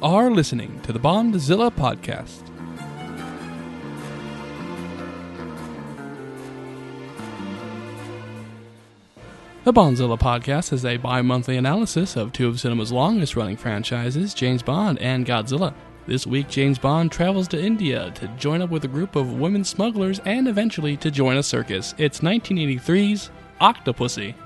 Are listening to the Bondzilla podcast. The Bondzilla podcast is a bi monthly analysis of two of cinema's longest running franchises, James Bond and Godzilla. This week, James Bond travels to India to join up with a group of women smugglers and eventually to join a circus. It's 1983's Octopussy.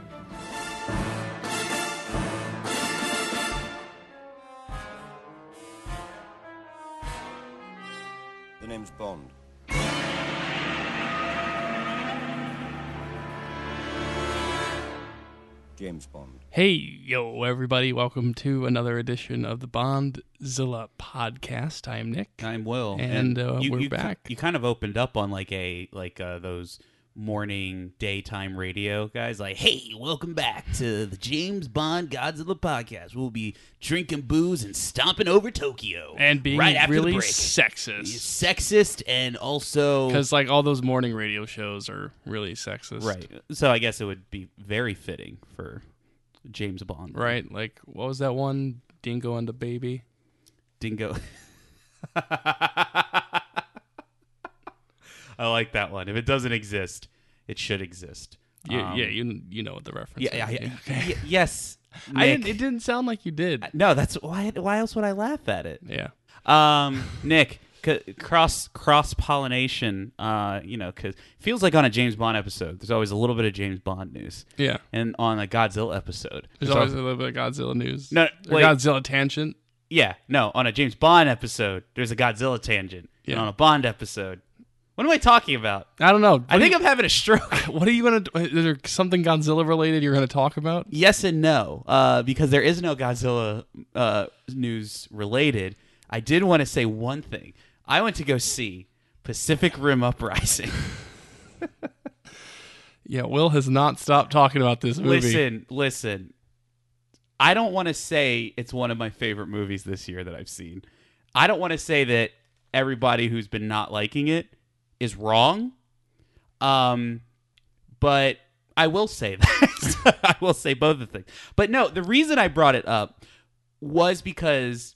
Hey, yo, everybody. Welcome to another edition of the Bondzilla podcast. I am Nick. I'm Will, And, uh, we're you, back. You kind of opened up on like a like uh, those morning daytime radio guys. Like, hey, welcome back to the James Bond Godzilla podcast. We'll be drinking booze and stomping over Tokyo, And being right after really the break. sexist. sexist and also Because, like, all those morning radio shows are really sexist. right. So I guess it would be very fitting for James Bond, Right? Like, what was that one? Dingo and the Baby? Dingo. I like that one. If it doesn't exist, it should exist. Yeah, Um, yeah you you know what the reference Yeah, is. yeah, yeah. okay. Y- yes. I didn't, it didn't sound like you did. no, that's why. Why else would I laugh at it? Yeah. Um, Nick, cross cross pollination. Uh, you know, because feels like on a James Bond episode, there's always a little bit of James Bond news, Yeah. and on a Godzilla episode, There's always a little bit of Godzilla news. No, wait. Godzilla tangent. yeah, no, on a James Bond episode, there's a Godzilla tangent, Yeah. and on a Bond episode, what am I talking about? I don't know. I think I'm having a stroke. What are you gonna? Is there something Godzilla related you're gonna talk about? Yes and no, uh, because there is no Godzilla uh, news related. I did want to say one thing. I went to go see Pacific Rim Uprising. Yeah, Will has not stopped talking about this movie. listen, listen. I don't want to say it's one of my favorite movies this year that I've seen. I don't want to say that everybody who's been not liking it is wrong. Um, but I will say that. I will say both the things. But no, the reason I brought it up was because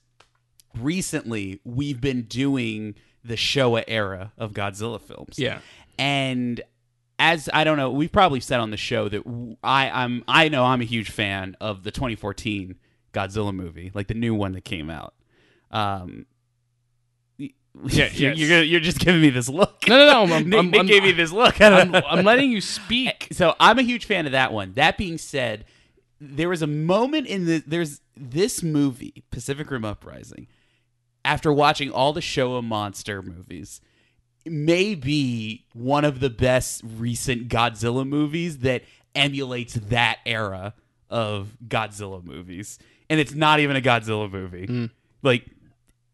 recently we've been doing the Showa era of Godzilla films. Yeah. And as I don't know, we've probably said on the show that I I'm I know I'm a huge fan of the 2014 Godzilla movie, like the new one that came out. Um Yeah, you're, yes. you're, gonna- you're just giving me this look. No, no, no. I'm, Nick, I'm, Nick I'm, gave me this look. I'm. I'm letting you speak. So I'm a huge fan of that one. That being said, there was a moment in the there's this movie, Pacific Rim Uprising, after watching all the Showa monster movies, may be one of the best recent Godzilla movies that emulates that era of Godzilla movies. And it's not even a Godzilla movie. Like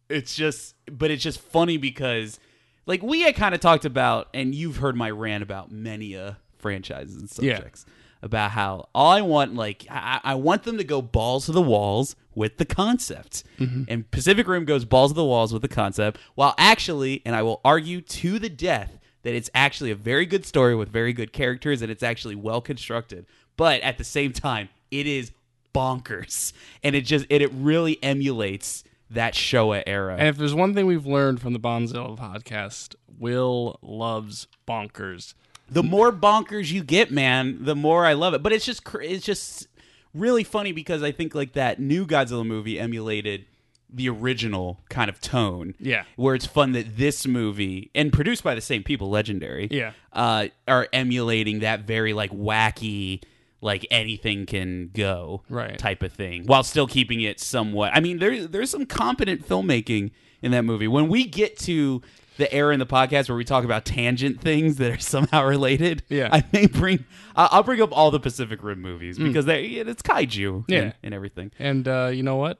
it's just but it's just funny because like we had kind of talked about and you've heard my rant about many uh franchises and Yeah. subjects about how all I want like I, I want them to go balls to the walls with the concept. And Pacific Rim goes balls to the walls with the concept while actually and I will argue to the death that it's actually a very good story with very good characters and it's actually well constructed. But at the same time, it is bonkers. And it just it, it really emulates that Showa era. And if there's one thing we've learned from the Bondzilla podcast, Will loves bonkers. the more bonkers you get, man, the more I love it. But it's just it's just really funny because I think like that new Godzilla movie emulated the original kind of tone. Yeah. Where it's fun that this movie and produced by the same people, Legendary, Yeah. uh, are emulating that very like wacky, like anything can go Right. type of thing, while still keeping it somewhat. I mean, there there's some competent filmmaking in that movie. When we get to the era in the podcast where we talk about tangent things that are somehow related, Yeah. I may bring uh, I'll bring up all the Pacific Rim movies because they it's kaiju, Yeah. and, and everything. And uh, you know what?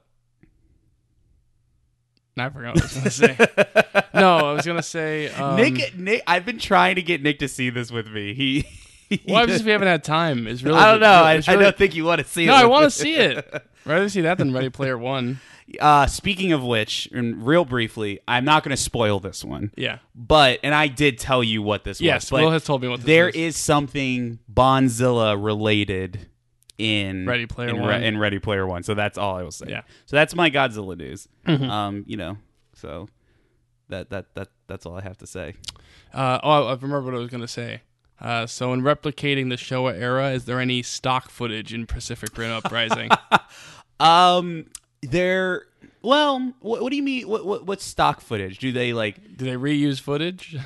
I forgot what I was going to say. no, I was going to say. Um, Nick, Nick, I've been trying to get Nick to see this with me. He, he Well, just we haven't had time. Is really. I don't know. I, it's I don't think you want to see No, it. I want to see it. Rather see that than Ready Player One. Uh, speaking of which, and real briefly, I'm not going to spoil this one. Yeah. But and I did tell you what this Yes, was. But Will has told me what this there is. is something Bondzilla related in Ready Player in, One. in Ready Player One. So that's all I will say. Yeah. So that's my Godzilla news. Mm-hmm. Um, you know, so that that that that's all I have to say. Uh, oh, I remember what I was going to say. Uh, so, in replicating the Showa era, is there any stock footage in Pacific Rim Uprising? Um, there. Well, what, what do you mean? What, what what's stock footage? Do they like Do they reuse footage?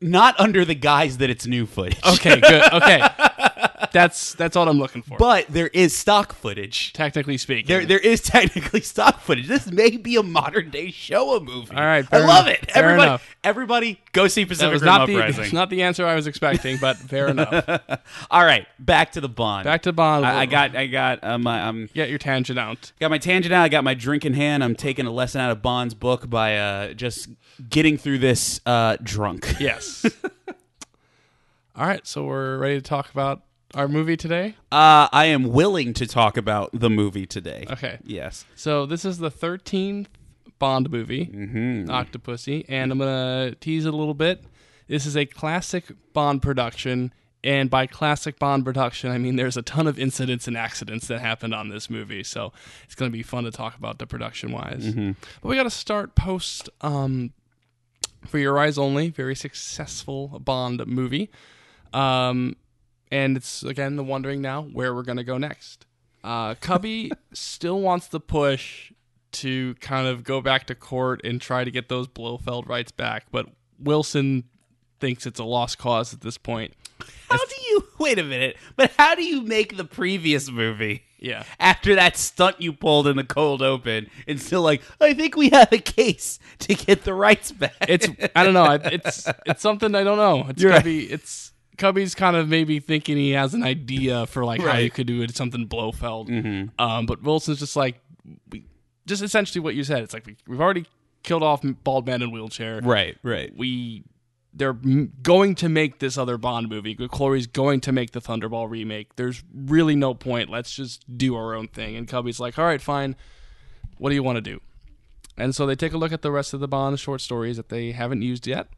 not under the guise that it's new footage? Okay, good. Okay, that's that's all I'm looking for. but there is stock footage. technically speaking, There, there is technically stock footage. This may be a modern day Showa movie. All right, I love enough. it. Fair everybody, enough. everybody, go see that Pacific was Rim not the Uprising. not the answer I was expecting, but fair enough. All right, back to the Bond. Back to Bond. I, I got, I got, um, I, I'm get your tangent out. got my tangent out. I got my drink in hand. I'm taking a lesson out of Bond's book by uh, just getting through this uh, drunk. Yes. all right, so we're ready to talk about our movie today. Uh, I am willing to talk about the movie today. Okay. Yes. So this is the 13th Bond movie, Mm-hmm. Octopussy, and I'm gonna tease it a little bit. This is a classic Bond production, and by classic Bond production, I mean there's a ton of incidents and accidents that happened on this movie. So it's gonna be fun to talk about the production wise. Mm-hmm. But we got to start post um, for your eyes only, very successful Bond movie. Um, and it's again the wondering now where we're gonna go next. Uh, Cubby still wants to push to kind of go back to court and try to get those Blofeld rights back, but Wilson thinks it's a lost cause at this point. How do you wait a minute? But how do you make the previous movie? Yeah. After that stunt you pulled in the cold open, and still like, I think we have a case to get the rights back. It's I don't know. It's it's something I don't know. It's You're right. Cubby. It's Cubby's kind of maybe thinking he has an idea for like how you could do it, something Blofeld. Um, but Wilson's just like, we, just essentially what you said. It's like we, we've already killed off bald man in wheelchair. right, right. we they're m- going to make this other Bond movie. Chloe's going to make the Thunderball remake. There's really no point. Let's just do our own thing. And Cubby's like, all right, fine. What do you want to do? And so they take a look at the rest of the Bond short stories that they haven't used yet.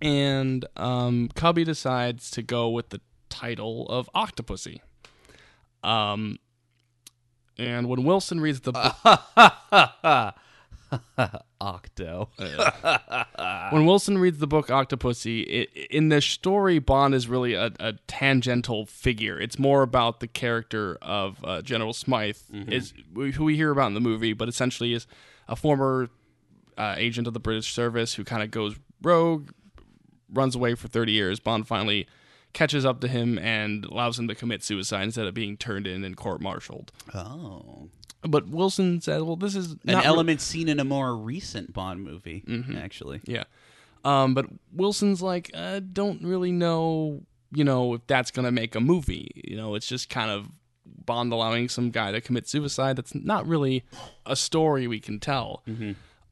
And um, Cubby decides to go with the title of Octopussy. Um, and when Wilson reads the book, Octo. when Wilson reads the book Octopussy, it, in the story, Bond is really a, a tangential figure. It's more about the character of uh, General Smythe, is who we hear about in the movie, but essentially is a former uh, agent of the British service who kind of goes rogue, runs away for 30 years. Bond finally catches up to him and allows him to commit suicide instead of being turned in and court-martialed. Oh. But Wilson said, "Well, this is An not re- element seen in a more recent Bond movie, Mm-hmm. actually. Yeah. Um, but Wilson's like, I don't really know, you know, if that's going to make a movie. You know, it's just kind of Bond allowing some guy to commit suicide. That's not really a story we can tell.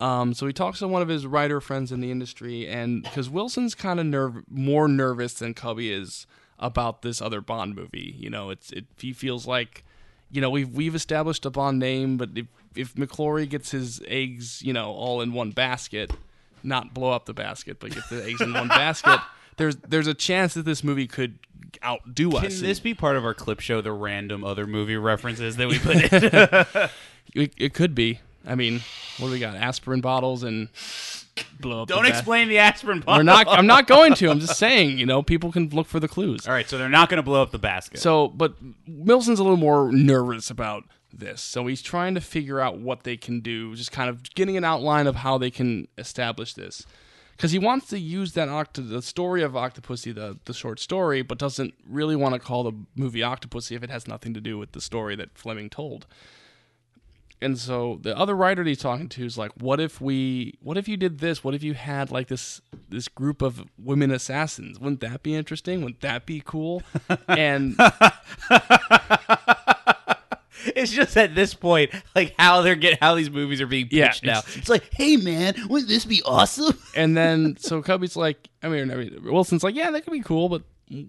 Um, so he talks to one of his writer friends in the industry, and because Wilson's kind of nerve more nervous than Cubby is about this other Bond movie. You know, it's it, he feels like, you know, we've we've established a Bond name, but if if McClory gets his eggs, you know, all in one basket, not blow up the basket, but get the eggs in one basket, there's there's a chance that this movie could outdo Can us. Can this be part of our clip show, the random other movie references that we put in? it, it could be. I mean, what do we got? Aspirin bottles and blow up. Don't ba- explain the aspirin bottle. We're not. I'm not going to. I'm just saying. You know, people can look for the clues. All right, so they're not going to blow up the basket. So, but Wilson's a little more nervous about this. So he's trying to figure out what they can do, just kind of getting an outline of how they can establish this. Because he wants to use that octo- the story of Octopussy, the, the short story, but doesn't really want to call the movie Octopussy if it has nothing to do with the story that Fleming told. And so the other writer that he's talking to is like, what if we, what if you did this? What if you had like this this group of women assassins? Wouldn't that be interesting? Wouldn't that be cool? And it's just at this point, like how they're get how these movies are being Yeah, pitched now. it's- It's like, hey man, wouldn't this be awesome? and then so Cubby's like, I mean, I mean, Wilson's like, yeah, that could be cool, but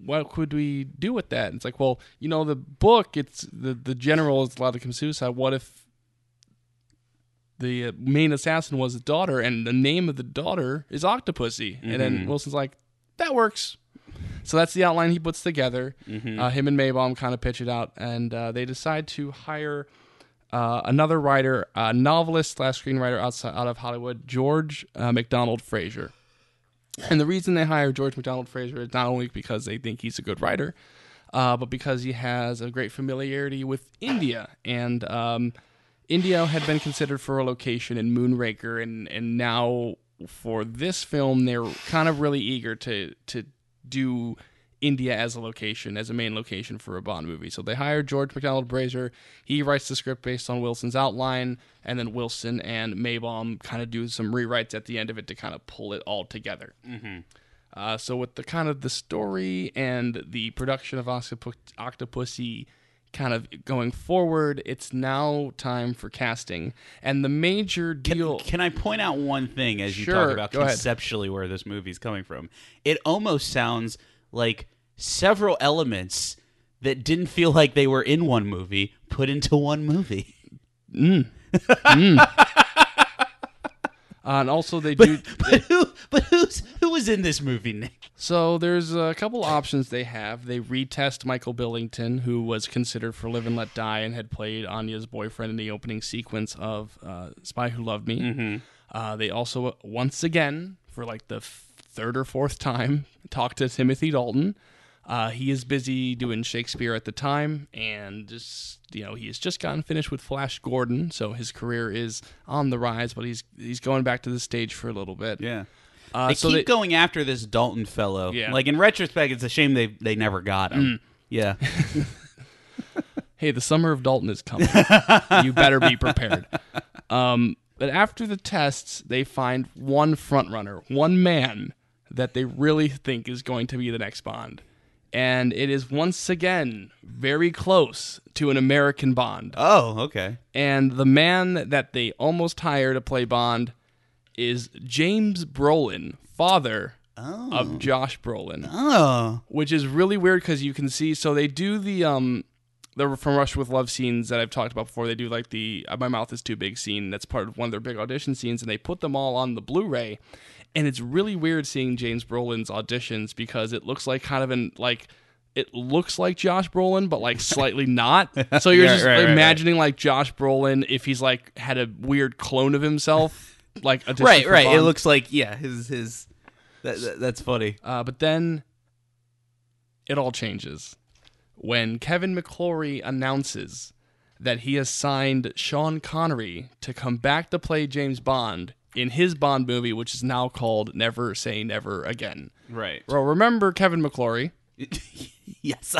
what could we do with that? And it's like, well, you know, the book, it's the the general is allowed to commit suicide. What if the uh, main assassin was his daughter, and the name of the daughter is Octopussy? And then Wilson's like, that works. So that's the outline he puts together. Mm-hmm. Uh, him and Maibaum kind of pitch it out, and uh, they decide to hire uh, another writer, a novelist slash screenwriter outside out of Hollywood, George uh, MacDonald Fraser. And the reason they hire George MacDonald Fraser is not only because they think he's a good writer, uh, but because he has a great familiarity with India. And um, India had been considered for a location in Moonraker, and, and now for this film, they're kind of really eager to to do India as a location, as a main location for a Bond movie. So they hired George MacDonald Fraser. He writes the script based on Wilson's outline, and then Wilson and Maibaum kind of do some rewrites at the end of it to kind of pull it all together. Uh, so with the kind of the story and the production of Octopu- Octopussy kind of going forward, it's now time for casting. And the major deal. Can I point out one thing as you Sure, talk about go ahead. conceptually where this movie's coming from? It almost sounds like several elements that didn't feel like they were in one movie put into one movie. Mm. Mm. Uh, and also they do. But who? But who's who was in this movie, Nick? So there's a couple options they have. They retest Michael Billington, who was considered for Live and Let Die and had played Anya's boyfriend in the opening sequence of uh, Spy Who Loved Me. Uh, they also, once again, for like the third or fourth time, talked to Timothy Dalton. Uh, he is busy doing Shakespeare at the time, and just you know he has just gotten finished with Flash Gordon, so his career is on the rise. But he's he's going back to the stage for a little bit. Yeah. Uh, they so keep they- going after this Dalton fellow. Yeah. Like in retrospect, it's a shame they they never got him. Yeah. hey, the summer of Dalton is coming. you better be prepared. Um, but after the tests, they find one front runner, one man that they really think is going to be the next Bond. And it is once again very close to an American Bond. oh, okay. And the man that they almost hire to play Bond is James Brolin, father of Josh Brolin Oh. which is really weird because you can see. So they do the um, the from Russia with Love scenes that I've talked about before. They do like the uh, My Mouth is Too Big scene. That's part of one of their big audition scenes, and they put them all on the Blu-ray. And it's really weird seeing James Brolin's auditions because it looks like kind of an like. It looks like Josh Brolin, but like slightly not. So you're Yeah, just right, right, right. imagining like Josh Brolin if he's like had a weird clone of himself, like audition Right, right. It looks like yeah, his his. That, that- that's funny. Uh, but then it all changes when Kevin McClory announces that he has signed Sean Connery to come back to play James Bond in his Bond movie, which is now called Never Say Never Again. Right. Well, remember Kevin McClory. yes.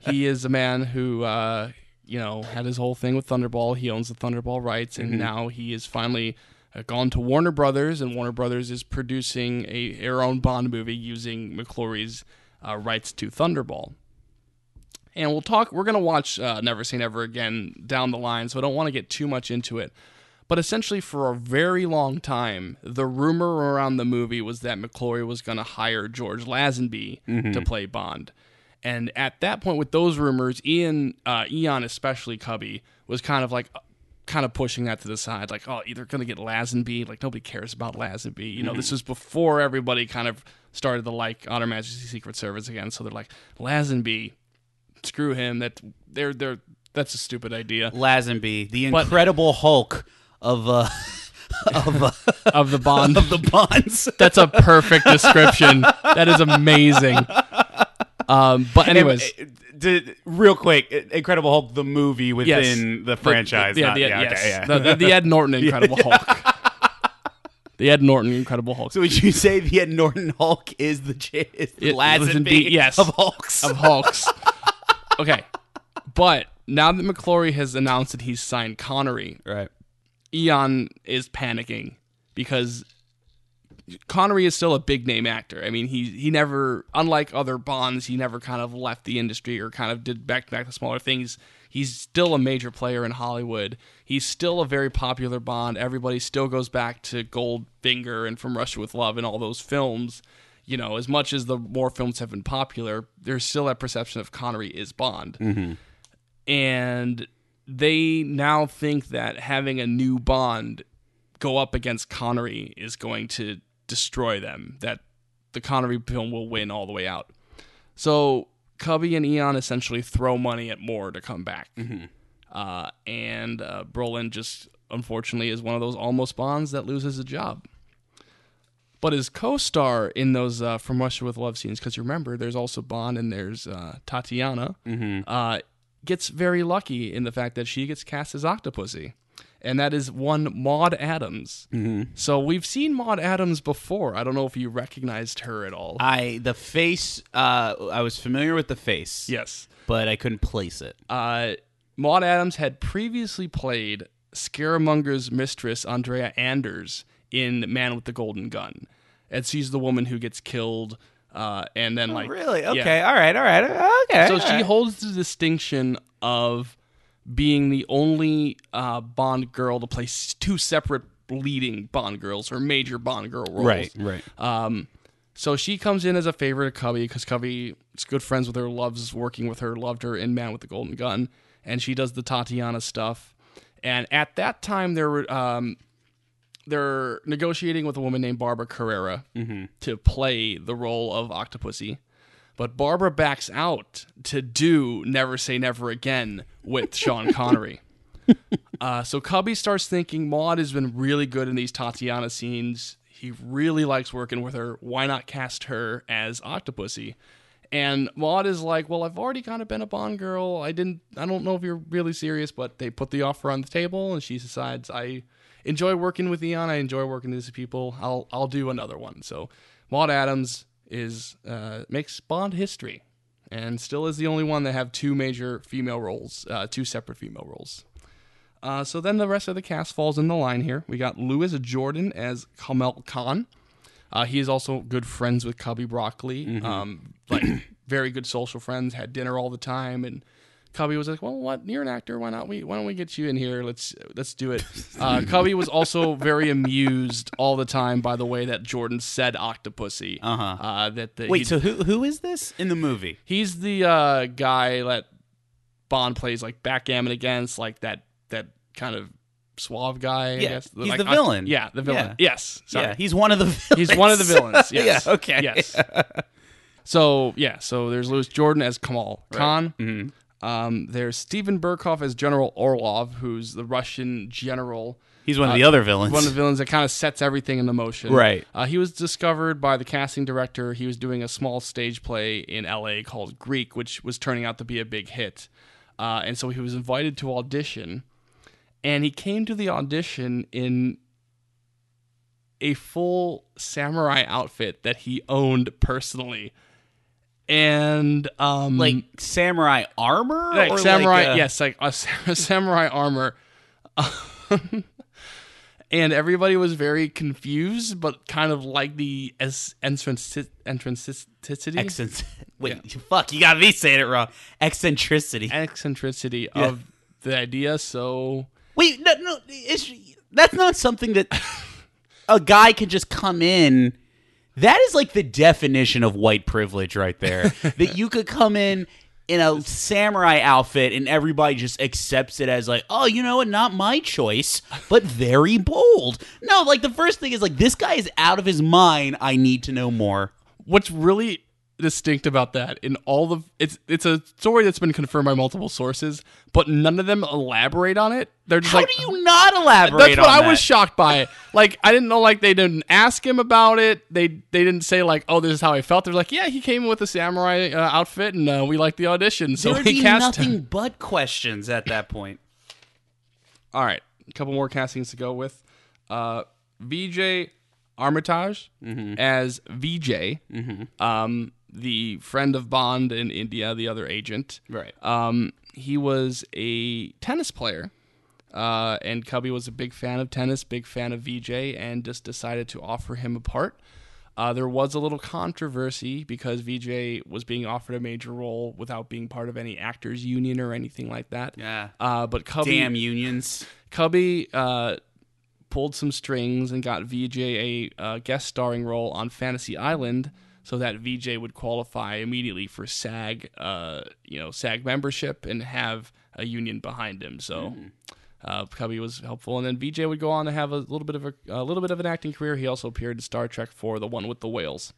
he is a man who, uh, you know, had his whole thing with Thunderball. He owns the Thunderball rights, and now he is finally uh, gone to Warner Brothers, and Warner Brothers is producing a their own Bond movie using McClory's uh, rights to Thunderball. And we'll talk. We're gonna watch uh, Never Say Never Again down the line, so I don't want to get too much into it. But essentially, for a very long time, the rumor around the movie was that McClory was going to hire George Lazenby to mm-hmm. play Bond. And at that point, with those rumors, Ian, uh, Eon, especially Cubby, was kind of like, uh, kind of pushing that to the side, like, oh, either going to get Lazenby, like nobody cares about Lazenby. You know, this mm-hmm. was before everybody kind of started to like Honor Majesty Secret Service again. So they're like, Lazenby, screw him. That they're they're that's a stupid idea Lazenby, the But- Incredible Hulk of uh of uh, of the Bond. of the Bonds. That's a perfect description. That is amazing. Um, but anyways, Uh, Did, real quick, Incredible Hulk, the movie within the franchise. yeah, not- the, yeah, yes, okay, yeah. The, the, the Ed Norton Incredible Hulk. The Ed Norton Incredible Hulk so would you say the Ed Norton Hulk is the, J- is the It- Lazenby, Lazenby yes. of Hulks? of Hulks. Okay, but now that McClory has announced that he's signed Connery, right. Eon is panicking because Connery is still a big name actor. I mean, he he never, unlike other Bonds, he never kind of left the industry or kind of did back to back to smaller things. He's still a major player in Hollywood. He's still a very popular Bond. Everybody still goes back to Goldfinger and From Russia with Love and all those films. You know, as much as the more films have been popular, there's still that perception of Connery is Bond mm-hmm. and they now think that having a new Bond go up against Connery is going to destroy them. That the Connery film will win all the way out. So Cubby and Eon essentially throw money at Moore to come back. Uh, and uh, Brolin just unfortunately is one of those almost Bonds that loses a job. But his co-star in those uh, From Russia with Love scenes, because remember, there's also Bond and there's uh, Tatiana, uh, gets very lucky in the fact that she gets cast as Octopussy. And that is one Maud Adams. So we've seen Maud Adams before. I don't know if you recognized her at all. I the face. Uh, I was familiar with the face. yes. but I couldn't place it. uh, Maud Adams had previously played Scaramanga's mistress, Andrea Anders, in Man with the Golden Gun. And she's the woman who gets killed. Uh, and then, like. Oh, really? yeah. Okay. All right. All right. Okay. So she right. holds the distinction of being the only uh, Bond girl to play two separate leading Bond girls or major Bond girl roles. Right. Right. Um, so she comes in as a favorite of Cubby because Cubby is good friends with her, loves working with her, loved her in Man with the Golden Gun, and she does the Tatiana stuff. And at that time, there were um, they're negotiating with a woman named Barbara Carrera to play the role of Octopussy. But Barbara backs out to do Never Say Never Again with Sean Connery. Uh, so Cubby starts thinking Maud has been really good in these Tatiana scenes. He really likes working with her. Why not cast her as Octopussy? And Maud is like, "Well, I've already kind of been a Bond girl. I didn't. I don't know if you're really serious, but they put the offer on the table, and she decides I enjoy working with Eon. I enjoy working with these people. I'll I'll do another one." So Maud Adams is uh, makes Bond history, and still is the only one that have two major female roles, uh, two separate female roles. Uh, so then the rest of the cast falls in the line here. We got Louis Jourdan as Kamal Khan. Uh, he is also good friends with Cubby Broccoli. Um, like very good social friends. Had dinner all the time, and Cubby was like, "Well, what? You're an actor. Why not we? Why don't we get you in here? Let's let's do it." Uh, Cubby was also very amused all the time by the way that Jourdan said "Octopussy." Uh-huh. Uh, that the, Wait. So who who is this in the movie? He's the uh, guy that Bond plays like backgammon against, like that that kind of suave guy. I Yeah, guess. he's Like, the I- villain. yeah, the villain. Yeah. Yes, sorry. Yeah, he's one of the. Villains. he's one of the villains. Yes. yeah. Okay. Yes. so yeah, so there's Louis Jourdan as Kamal Khan. Mm-hmm. Um, there's Steven Berkoff as General Orlov, who's the Russian general. He's one of the other villains. One of the villains that kind of sets everything into motion. Right. Uh, he was discovered by the casting director. He was doing a small stage play in LA called Greek, which was turning out to be a big hit. Uh, and so he was invited to audition. And he came to the audition in a full samurai outfit that he owned personally. And um like samurai armor, like or samurai like, uh, yes like a, sa- samurai armor and everybody was very confused but kind of like the es- entrance entrancicity Eccentric. Wait, fuck! You got me saying it wrong. Eccentricity. eccentricity of the idea so Wait, no, no, it's, that's not something that a guy can just come in. That is like the definition of white privilege right there. that you could come in in a samurai outfit and everybody just accepts it as like, oh, you know what, not my choice, but very bold. No, like the first thing is like this guy is out of his mind. I need to know more. what's really distinct about that in all the it's it's a story that's been confirmed by multiple sources but none of them elaborate on it they're just How like do you not elaborate That's what I was shocked by. Like I didn't know like they didn't ask him about it. They they didn't say like, "Oh, this is how I felt." They're like, "Yeah, he came in with a samurai uh, outfit and uh, we liked the audition." So There would he be cast nothing him. but questions at that point. All right, a couple more castings to go with. Uh VJ Amritraj Mm-hmm. as VJ. Um the friend of Bond in India, the other agent. Right. Um, he was a tennis player, uh, and Cubby was a big fan of tennis, big fan of VJ, and just decided to offer him a part. Uh, there was a little controversy because VJ was being offered a major role without being part of any actors union or anything like that. Yeah. Uh, but Cubby, Damn unions. Cubby uh, pulled some strings and got VJ a uh, guest starring role on Fantasy Island, so that VJ would qualify immediately for SAG, uh, you know, SAG membership and have a union behind him. So. Uh, Cubby was helpful, and then VJ would go on to have a little bit of a, a little bit of an acting career. He also appeared in Star Trek for the one with the whales.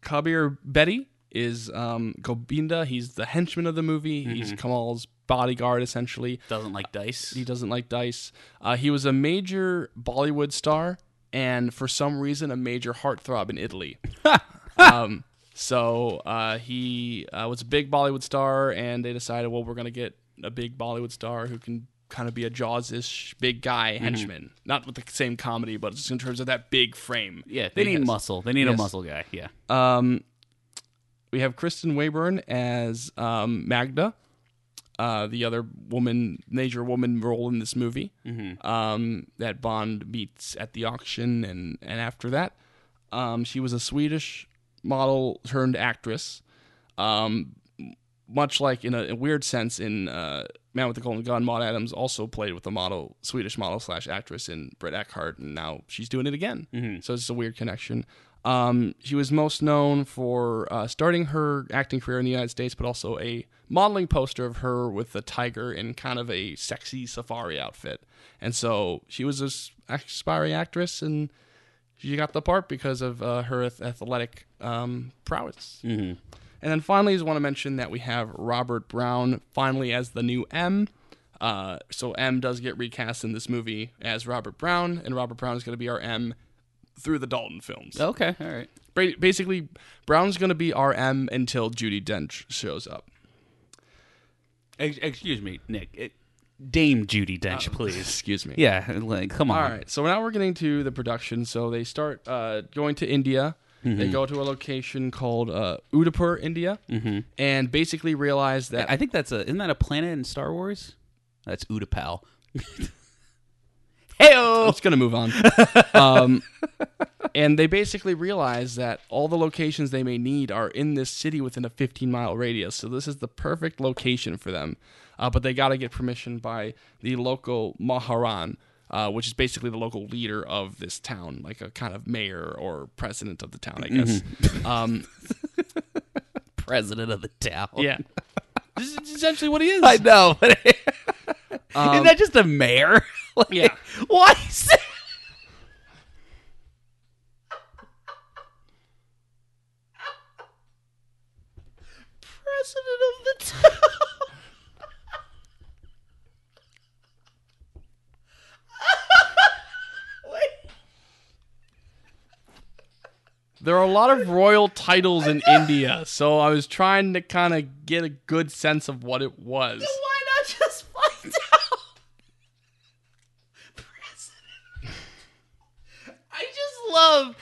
Kabir Bedi is um, Gobinda. He's the henchman of the movie. He's Kamal's bodyguard, essentially. Doesn't like dice. He doesn't like dice. Uh, he was a major Bollywood star, and for some reason, a major heartthrob in Italy. um, so uh, he uh, was a big Bollywood star, and they decided, well, we're going to get a big Bollywood star who can kind of be a Jaws-ish big guy henchman, not with the same comedy, but just in terms of that big frame. Yeah, they need Yes. muscle. They need a muscle guy. Yeah. Um, we have Kristen Wayborn as um, Magda, uh, the other woman, major woman role in this movie. Um, that Bond meets at the auction, and and after that, um, she was a Swedish model turned actress. Um, much like in a, a weird sense in uh, Man with the Golden Gun, Maud Adams also played with a model, Swedish model slash actress in Britt Ekland, and now she's doing it again. So it's a weird connection. Um, she was most known for uh, starting her acting career in the United States, but also a modeling poster of her with a tiger in kind of a sexy safari outfit. And so she was this aspiring actress, and she got the part because of uh, her athletic um, prowess. Mm-hmm. And then finally, I just want to mention that we have Robert Brown finally as the new M. Uh, so M does get recast in this movie as Robert Brown, and Robert Brown is going to be our M through the Dalton films. Okay. All right. Basically, Brown's going to be our M until Judi Dench shows up. Excuse me, Nick. It, Dame Judi Dench, please. Excuse me. Yeah. Like, come on. All right. So now we're getting to the production. So they start uh, going to India. They go to a location called uh, Udaipur, India, and basically realize that I think that's a. Isn't that a planet in Star Wars? That's Utapau. Heyo. Let's gonna move on. um, and they basically realize that all the locations they may need are in this city within a 15 mile radius. So this is the perfect location for them. Uh, but they got to get permission by the local Maharana, uh, which is basically the local leader of this town, like a kind of mayor or president of the town, I guess. Um, President of the town. yeah. This is essentially what he is. I know. But Um, isn't that just a mayor? Like, Yeah. Why is it? President of the town. There are a lot of royal titles in India, so I was trying to kind of get a good sense of what it was. Why not just find out? President. I just love,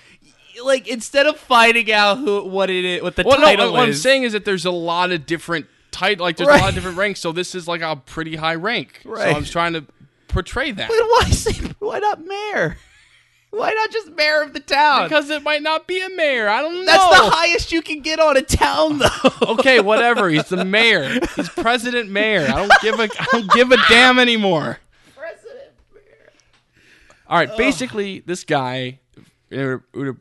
like, instead of finding out who, what it is, what the Well, no, title what I'm saying is that there's a lot of different titles, like there's a lot of different ranks. So this is like a pretty high rank. So I'm trying to portray that But why say, why not mayor? Why not just mayor of the town? because it might not be a mayor. I don't know. that's the highest you can get on a town, though. okay, whatever. He's the mayor. He's president mayor. I don't give a I don't give a damn anymore. President mayor. All right, basically, this guy, uh, uh,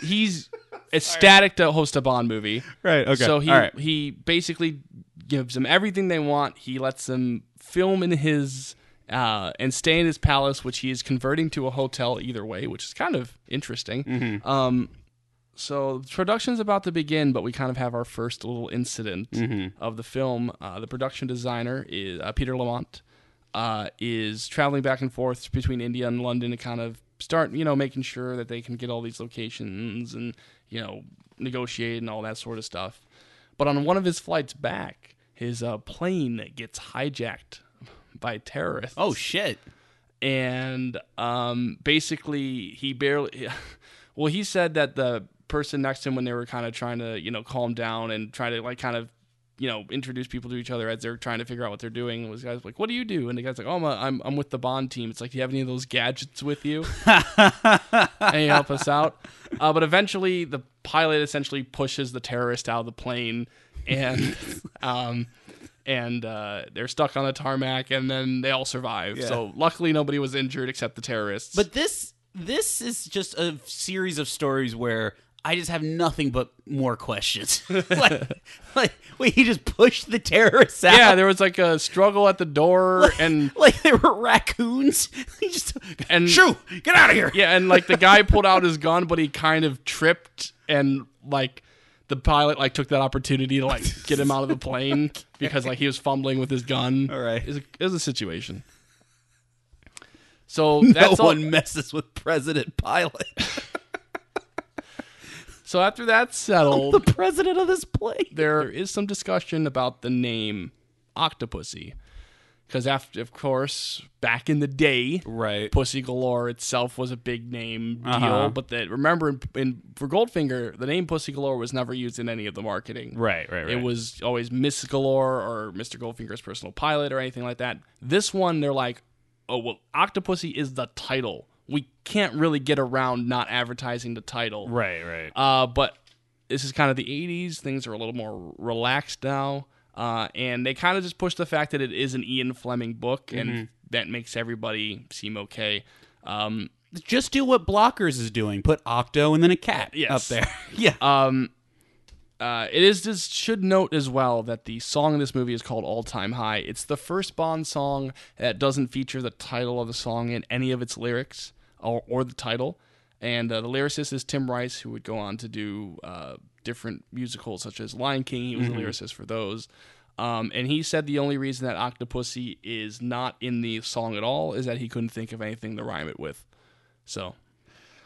he's ecstatic to host a Bond movie. Right, okay. So he All right. he basically gives them everything they want. He lets them film in his uh, and stay in his palace, which he is converting to a hotel either way, which is kind of interesting. Mm-hmm. Um, so the production's about to begin, but we kind of have our first little incident Mm-hmm. of the film. Uh, the production designer is uh, Peter Lamont. Uh, is traveling back and forth between India and London to kind of start, you know, making sure that they can get all these locations and you know negotiate and all that sort of stuff. But on one of his flights back, his uh, plane gets hijacked by terrorists. Oh shit! and um, basically he barely well he said that the person next to him when they were kind of trying to you know calm down and try to like kind of you know introduce people to each other as they're trying to figure out what they're doing was guys like what do you do? And the guy's like oh I'm, a, I'm, I'm with the bond team. It's like do you have any of those gadgets with you? And you help us out? Uh, but eventually the pilot essentially pushes the terrorist out of the plane and um and uh, they're stuck on the tarmac and then they all survive so luckily nobody was injured except the terrorists But this this is just a series of stories where I just have nothing but more questions. like, like, wait, he just pushed the terrorists out. yeah there was like a struggle at the door and like they were raccoons. he just And- shoo, get out of here. yeah and like the guy pulled out his gun but he kind of tripped and like the pilot like took that opportunity to like get him out of the plane because like he was fumbling with his gun. All right. it was a, it was a situation. So No that's all. one messes with President Pilot. So after that's settled, the president of this plane. there is some discussion about the name Octopussy. Because after, of course, back in the day, Right. Pussy Galore itself was a big name deal. Uh-huh. But that remember, in, in for Goldfinger, the name Pussy Galore was never used in any of the marketing. Right, right, right. It was always Miss Galore or Mr. Goldfinger's personal pilot or anything like that. This one, they're like, oh well, Octopussy is the title. We can't really get around not advertising the title. Right, right. Uh, but this is kind of the 80s. Things are a little more relaxed now. Uh, and they kind of just push the fact that it is an Ian Fleming book, and that makes everybody seem okay. Um, Just do what Blockers is doing. Put Octo and then a cat Yes. up there. yeah. um, uh, it is just should note as well that the song in this movie is called All Time High. It's the first Bond song that doesn't feature the title of the song in any of its lyrics or, or the title. And uh, the lyricist is Tim Rice, who would go on to do uh, different musicals such as Lion King. He was the lyricist for those. Um, and he said the only reason that Octopussy is not in the song at all is that he couldn't think of anything to rhyme it with. So,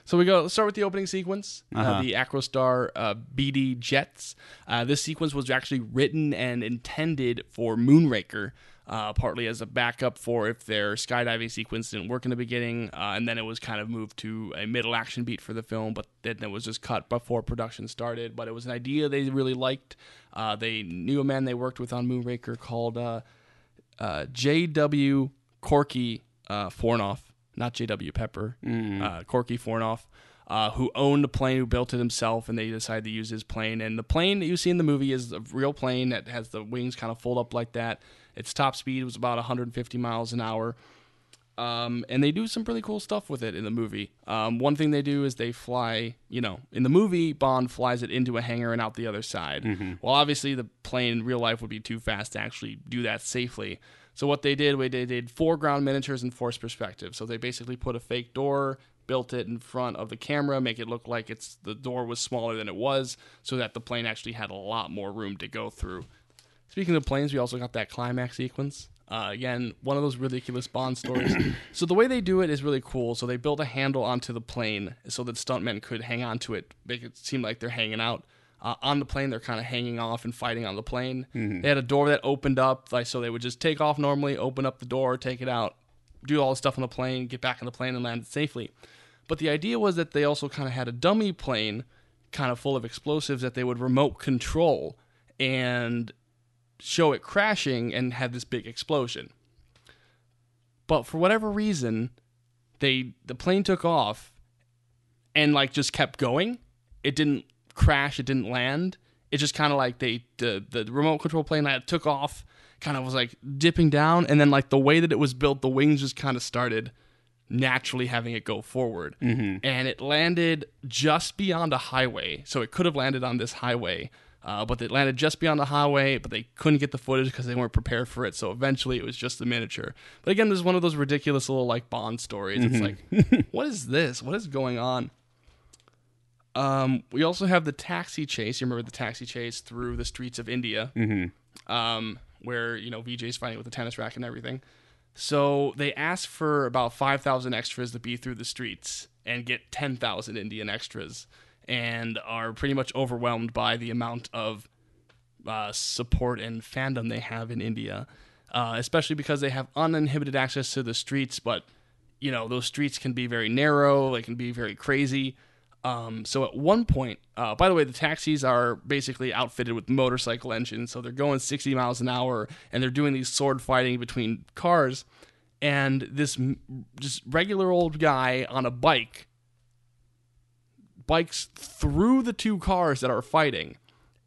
so we go. Let's start with the opening sequence, uh Uh-huh. the Acrostar uh, BD jets. Uh, this sequence was actually written and intended for Moonraker, uh, partly as a backup for if their skydiving sequence didn't work in the beginning, uh, and then it was kind of moved to a middle action beat for the film, but then it was just cut before production started. But it was an idea they really liked. Uh, they knew a man they worked with on Moonraker called uh, uh, J.W. Corky uh, Fornof, not J.W. Pepper, uh, Corky Fornof, uh, who owned the plane, who built it himself, and they decided to use his plane. And the plane that you see in the movie is a real plane that has the wings kind of fold up like that. Its top speed was about 150 miles an hour. Um, and they do some really cool stuff with it in the movie. Um, one thing they do is they fly, you know, in the movie, Bond flies it into a hangar and out the other side. Well, obviously, the plane in real life would be too fast to actually do that safely. So, what they did, they did foreground miniatures and forced perspective. So, they basically put a fake door, built it in front of the camera, make it look like it's the door was smaller than it was, so that the plane actually had a lot more room to go through. Speaking of planes, we also got that climax sequence. Uh, again, one of those ridiculous Bond stories. so the way they do it is really cool. So they built a handle onto the plane so that stuntmen could hang on to it, make it seem like they're hanging out. Uh, on the plane, they're kind of hanging off and fighting on the plane. They had a door that opened up, like so they would just take off normally, open up the door, take it out, do all the stuff on the plane, get back on the plane, and land it safely. But the idea was that they also kind of had a dummy plane, kind of full of explosives that they would remote control and show it crashing and have this big explosion. But for whatever reason, they the plane took off and like just kept going. It didn't crash, it didn't land. It just kind of like they the the remote control plane that took off kind of was like dipping down and then like the way that it was built the wings just kind of started naturally having it go forward. Mm-hmm. And it landed just beyond a highway. So it could have landed on this highway. Uh, but it landed just beyond the highway, but they couldn't get the footage because they weren't prepared for it. So eventually, it was just a miniature. But again, this is one of those ridiculous little like Bond stories. It's like, what is this? What is going on? Um, we also have the taxi chase. You remember the taxi chase through the streets of India, um, where you know VJ's fighting with the tennis racket and everything. So they asked for about five thousand extras to be through the streets and get ten thousand Indian extras, and are pretty much overwhelmed by the amount of uh, support and fandom they have in India, uh, especially because they have uninhibited access to the streets. But you know those streets can be very narrow; they can be very crazy. Um, so at one point, uh, by the way, the taxis are basically outfitted with motorcycle engines, so they're going 60 miles an hour, and they're doing these sword fighting between cars. And this just regular old guy on a bike bikes through the two cars that are fighting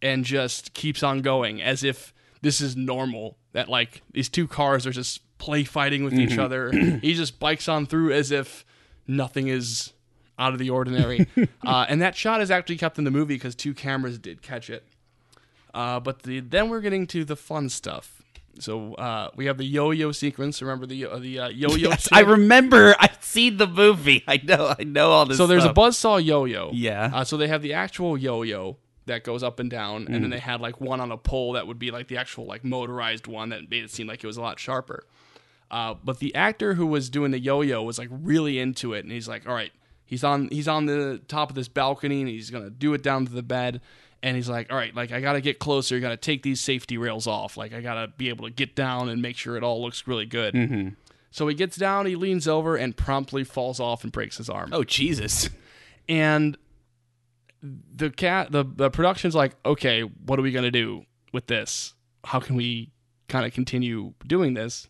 and just keeps on going as if this is normal that like these two cars are just play fighting with each other. He just bikes on through as if nothing is out of the ordinary. Uh, and that shot is actually kept in the movie because two cameras did catch it. Uh, but the, then we're getting to the fun stuff so uh, we have the yo-yo sequence remember the uh, the uh, yo-yo Yes. I remember. I've seen the movie. I know. I know all this. so there's a stuff. buzzsaw yo-yo Yeah. uh, so they have the actual yo-yo that goes up and down, and then they had like one on a pole that would be like the actual like motorized one that made it seem like it was a lot sharper. Uh, but the actor who was doing the yo-yo was like really into it, and he's like, "All right, he's on he's on the top of this balcony, and he's gonna do it down to the bed." And he's like, "All right, like I gotta get closer. You gotta take these safety rails off. Like I gotta be able to get down and make sure it all looks really good." Mm-hmm. So he gets down, he leans over, and promptly falls off and breaks his arm Oh Jesus! and the cat the, the production's like okay what are we going to do with this how can we kind of continue doing this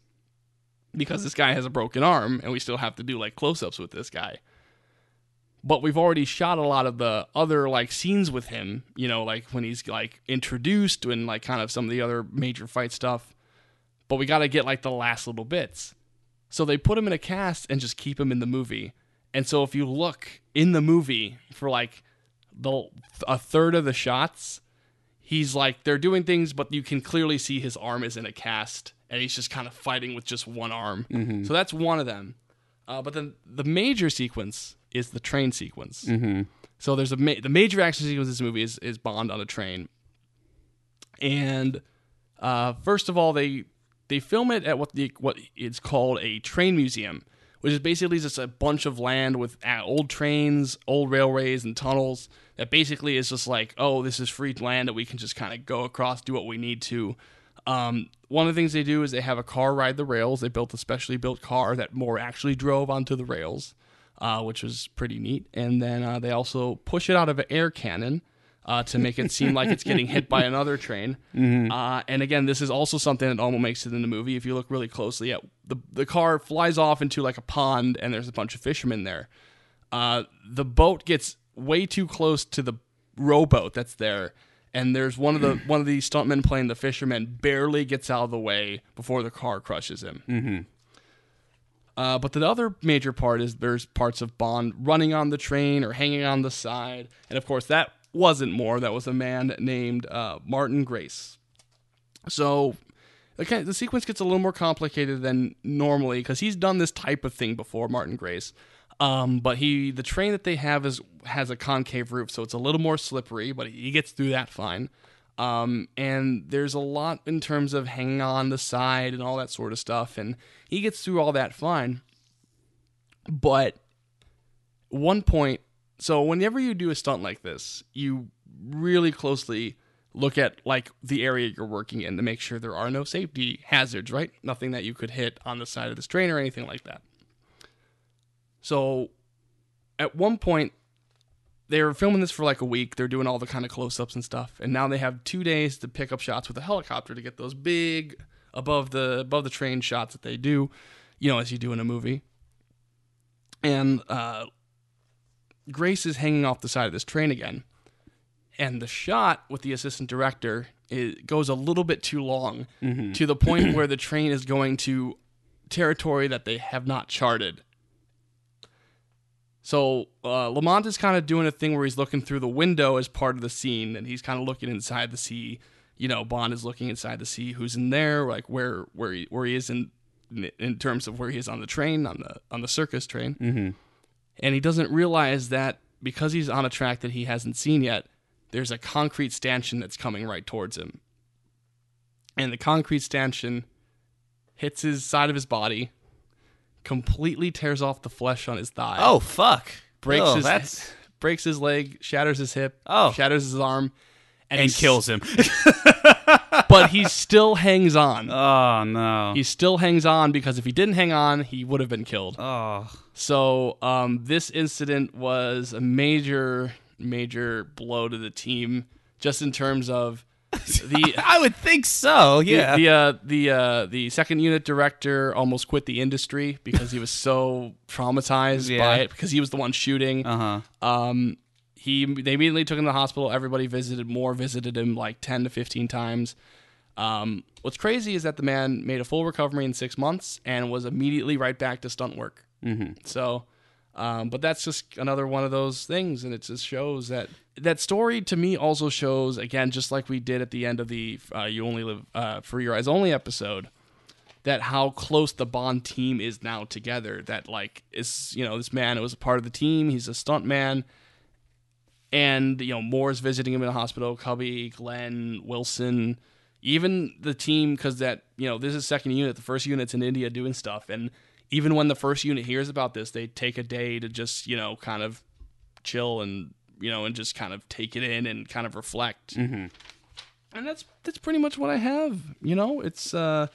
because this guy has a broken arm and we still have to do like close-ups with this guy but we've already shot a lot of the other like scenes with him you know like when he's like introduced and like kind of some of the other major fight stuff but we got to get like the last little bits so they put him in a cast and just keep him in the movie. And so if you look in the movie for like the a third of the shots, he's like they're doing things, but you can clearly see his arm is in a cast, and he's just kind of fighting with just one arm. So that's one of them. Uh, but then the major sequence is the train sequence. So there's a ma- the major action sequence in this movie is is Bond on a train, and uh, first of all they they film it at what the what is called a train museum, which is basically just a bunch of land with uh, old trains, old railways, and tunnels. That basically is just like, oh, this is free land that we can just kind of go across, do what we need to. Um, one of the things they do is they have a car ride the rails. They built a specially built car that more actually drove onto the rails, uh, which was pretty neat. And then uh, they also push it out of an air cannon uh, to make it seem like it's getting hit by another train. Uh, and again, this is also something that almost makes it in the movie. If you look really closely at the the car flies off into like a pond, and there's a bunch of fishermen there. Uh, the boat gets way too close to the rowboat that's there, and there's one of the one of the stuntmen playing the fisherman barely gets out of the way before the car crushes him. Mm-hmm. Uh, but the other major part is there's parts of Bond running on the train or hanging on the side, and of course that wasn't Moore. That was a man named uh, Martin Grace. So okay, the sequence gets a little more complicated than normally because he's done this type of thing before, Martin Grace. Um, but he the train that they have is has a concave roof, so it's a little more slippery, but he gets through that fine. Um, and there's a lot in terms of hanging on the side and all that sort of stuff, and he gets through all that fine. But one point, so whenever you do a stunt like this, you really closely look at like the area you're working in to make sure there are no safety hazards, right? Nothing that you could hit on the side of this train or anything like that. So at one point they were filming this for like a week. They're doing all the kind of close-ups and stuff, and now they have two days to pick up shots with a helicopter to get those big above the above the train shots that they do, you know, as you do in a movie. And uh, Grace is hanging off the side of this train again, and the shot with the assistant director it goes a little bit too long to the point where the train is going to territory that they have not charted. So uh, Lamont is kind of doing a thing where he's looking through the window as part of the scene, and he's kind of looking inside the sea. You know, Bond is looking inside the sea. Who's in there? Like where where he where he is in in terms of where he is on the train on the on the circus train, mm-hmm. and he doesn't realize that because he's on a track that he hasn't seen yet, there's a concrete stanchion that's coming right towards him, and the concrete stanchion hits his side of his body, completely tears off the flesh on his thigh Oh fuck! breaks Oh, his that's breaks his leg, shatters his hip, Oh. shatters his arm, and, and kills him. But he still hangs on. oh no! He still hangs on because if he didn't hang on, he would have been killed. Oh So um, this incident was a major, major blow to the team, just in terms of the I would think so. Yeah. The uh, the uh, the second unit director almost quit the industry because he was so traumatized Yeah. by it because he was the one shooting. uh huh. Um, he they immediately took him to the hospital. Everybody visited Moore, visited him like ten to fifteen times. Um, what's crazy is that the man made a full recovery in six months and was immediately right back to stunt work. Mm-hmm. So, um, but that's just another one of those things, and it just shows that that story to me also shows again, just like we did at the end of the uh, "You Only Live uh, for Your Eyes Only" episode, that how close the Bond team is now together. That like is you know this man was a part of the team. He's a stunt man, and you know Moore's visiting him in the hospital. Cubby, Glenn, Wilson, even the team because that you know this is second unit. The first unit's in India doing stuff, and even when the first unit hears about this, they take a day to just you know kind of chill and you know and just kind of take it in and kind of reflect. Mm-hmm. And that's that's pretty much what I have. You know, it's uh,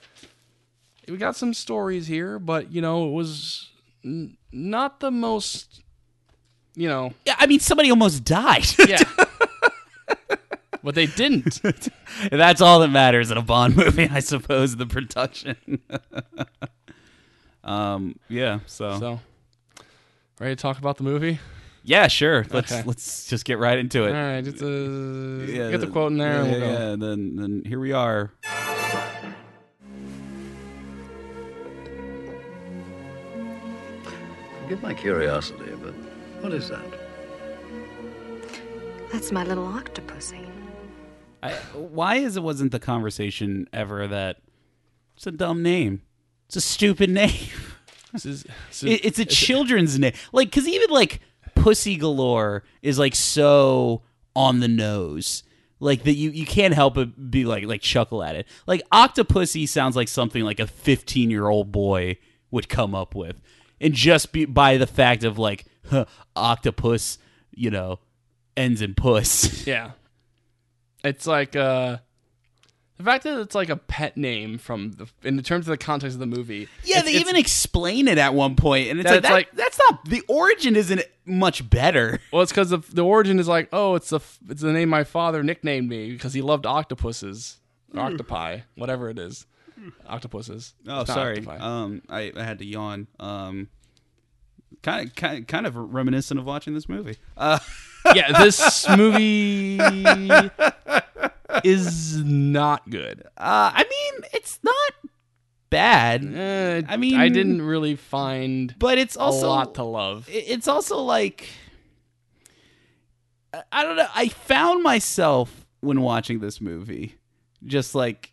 we got some stories here, but you know it was n- not the most. You know, Yeah, I mean, somebody almost died. yeah. but they didn't. That's all that matters in a Bond movie, I suppose. The production. um. Yeah. So. So, ready to talk about the movie? Yeah. Sure. Let's Okay. let's just get right into it. All right, just uh, Yeah, get the quote in there, Yeah, and we'll yeah, go. yeah, Then then here we are. Forgive my curiosity, but what is that? That's my little octopusy. I, why is it wasn't the conversation ever that it's a dumb name? It's a stupid name. This is, this is- It, it's a children's name. Like, because even like Pussy Galore is like so on the nose. Like that, you, you can't help but be like like chuckle at it. Like Octopussy sounds like something like a fifteen year old boy would come up with, and just be by the fact of like huh, octopus, you know, ends in puss. yeah. It's like uh, the fact that it's like a pet name from the in terms of the context of the movie. Yeah, they even explain it at one point, and it's That's like, that, like- that's not the origin. Isn't much better? Well, it's because the, the origin is like, oh, it's the it's the name my father nicknamed me because he loved octopuses, or octopi, whatever it is, octopuses. Oh, sorry. octopi. Um, I, I had to yawn. Um, kind of, kind, kind of reminiscent of watching this movie. Uh, yeah, this movie is not good. uh, I mean, it's not bad, Eh, I mean- I didn't really find but it's also a lot to love. It's also like I- don't know. I found myself when watching this movie, just like,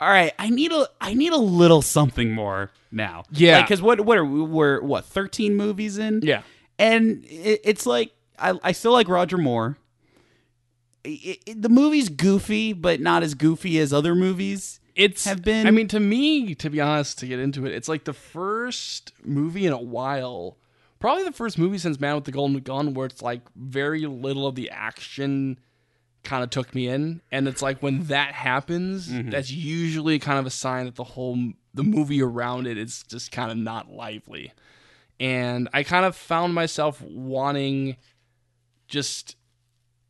all right, I need a, I need a little something more now. Yeah. because what, what are we? We're what thirteen movies in? Yeah. and it, it's like I, I still like Roger Moore. It, it- the movie's goofy, but not as goofy as other movies. it's have been- I mean, to me, to be honest, to get into it, it's like the first movie in a while. Probably the first movie since Man with the Golden Gun where it's like very little of the action kind of took me in, and it's like when that happens, mm-hmm. that's usually kind of a sign that the whole the movie around it is just kind of not lively. And I kind of found myself wanting just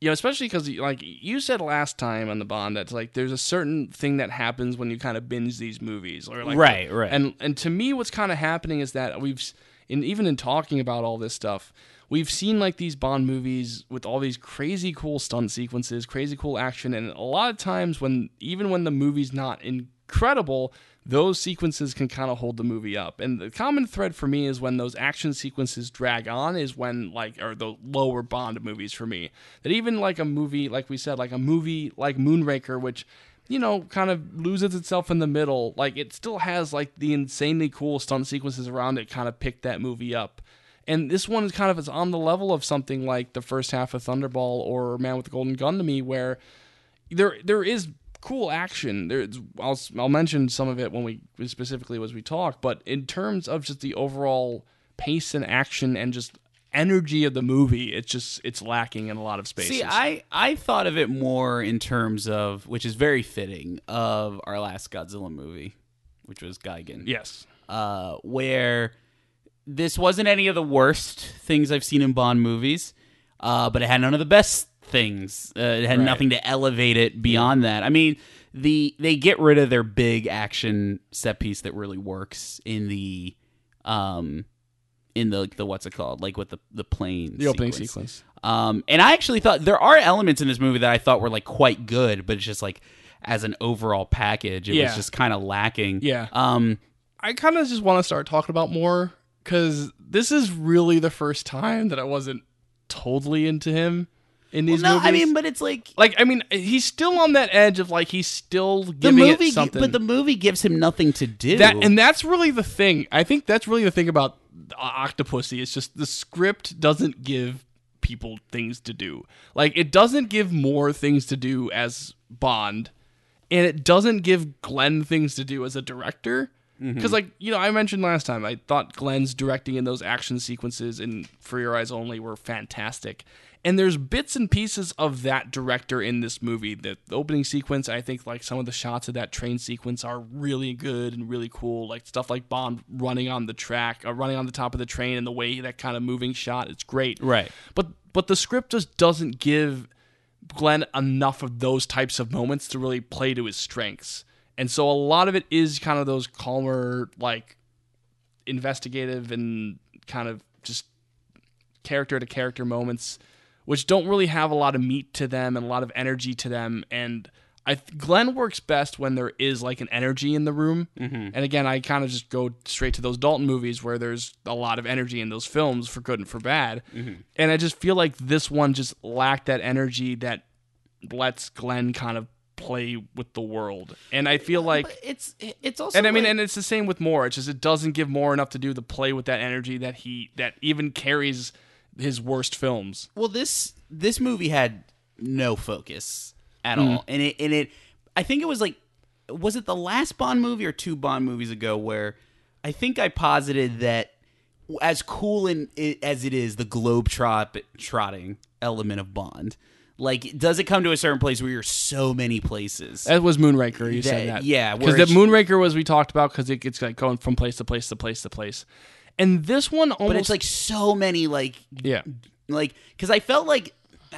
you know, especially because like you said last time on the bond, that's like there's a certain thing that happens when you kind of binge these movies, or like Right, right. And and to me, what's kind of happening is that we've, in even in talking about all this stuff, we've seen like these Bond movies with all these crazy cool stunt sequences, crazy cool action, and a lot of times when even when the movie's not incredible, those sequences can kind of hold the movie up. And the common thread for me is when those action sequences drag on is when like or the lower Bond movies for me. That even like a movie like we said like a movie like Moonraker which you know kind of loses itself in the middle, like it still has like the insanely cool stunt sequences around it kind of pick that movie up. And this one is kind of is on the level of something like the first half of Thunderball or Man with the Golden Gun to me where there there is cool action. There's I'll I'll mention some of it when we specifically as we talk, but in terms of just the overall pace and action and just energy of the movie, it's just it's lacking in a lot of spaces. See, I I thought of it more in terms of which is very fitting of our last Godzilla movie, which was Gigan. yes. uh, where this wasn't any of the worst things I've seen in Bond movies, uh, but it had none of the best things. Uh, it had Right. nothing to elevate it beyond that. I mean, the they get rid of their big action set piece that really works in the um in the the what's it called like with the the plane The opening sequence. um, and I actually thought there are elements in this movie that I thought were like quite good, but it's just like as an overall package, it Yeah. was just kind of lacking. Yeah. Um, I kind of just want to start talking about Moore because this is really the first time that I wasn't totally into him in these no, movies. I mean, but it's like like I mean, he's still on that edge of like he's still the giving movie, it something. but the movie gives him nothing to do. that and that's really the thing. I think that's really the thing about Octopussy. It's just the script doesn't give people things to do. Like it doesn't give Moore things to do as Bond, and it doesn't give Glenn things to do as a director. Mm-hmm. Because like you know, I mentioned last time, I thought Glenn's directing in those action sequences in For Your Eyes Only were fantastic. And there's bits and pieces of that director in this movie. The, the opening sequence, I think, like some of the shots of that train sequence are really good and really cool. Like stuff like Bond running on the track, or running on the top of the train, and the way that kind of moving shot, it's great. Right. But but the script just doesn't give Glenn enough of those types of moments to really play to his strengths. And so a lot of it is kind of those calmer, like investigative and kind of just character to character moments, which don't really have a lot of meat to them and a lot of energy to them. And I Glenn works best when there is like an energy in the room. Mm-hmm. And again, I kind of just go straight to those Dalton movies where there's a lot of energy in those films for good and for bad. And I just feel like this one just lacked that energy that lets Glenn kind of play with the world. And I feel like But it's it's also and I mean, like- and it's the same with Moore. It's just it doesn't give Moore enough to do the play with that energy that he that even carries his worst films. well this this movie had no focus at Mm. all and it and it i think it was like was it the last bond movie or two bond movies ago where i think i posited that as cool in, as it is the globe trot trotting element of bond like does it come to a certain place where you're so many places That was Moonraker. You said That- that, yeah, because the Moonraker was we talked about because it gets like going from place to place to place to place, and this one almost but it's like so many like yeah. like because I felt like,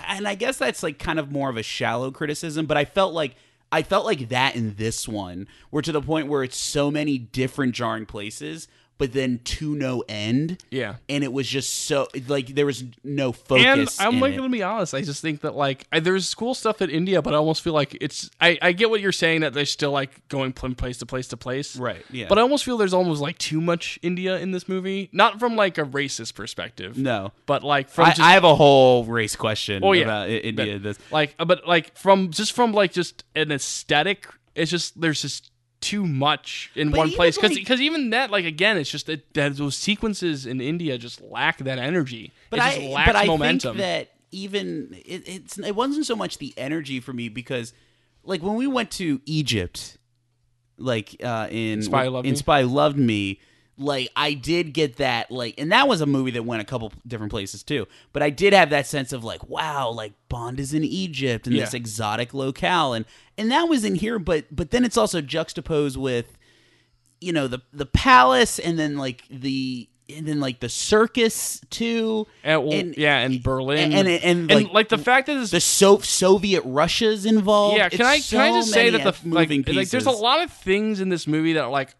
and I guess that's like kind of more of a shallow criticism, but I felt like I felt like that in this one, where to the point where it's so many different jarring places, but then to no end. Yeah. and it was just so like there was no focus. And. I'm like it. gonna be honest. I just think that like I, there's cool stuff in India, but I almost feel like it's. I, I get what you're saying that they're still like going from place to place to place, Right, yeah. But I almost feel there's almost like too much India in this movie, not from like a racist perspective, no. but like from I, just I have a whole race question Oh, yeah. about India. But, this like, uh, but like from just from like just an aesthetic, it's just there's just too much in But one place because like- even that like again it's just that, that those sequences in India just lack that energy. But it I, just lacks but I momentum. think that even it, it's it wasn't so much the energy for me because, like when we went to Egypt, like uh, in Spy Loved in Me? Spy Loved Me, like I did get that like, and that was a movie that went a couple different places too. But I did have that sense of like, wow, like Bond is in Egypt and this exotic locale, and and that was in here. But but then it's also juxtaposed with you know the the palace and then like the and then like the circus too And, well, and- yeah, and Berlin, and- and, like, the fact that the so- Soviet Russia's involved. yeah. Can I can I just say that the moving like, like there's a lot of things in this movie that like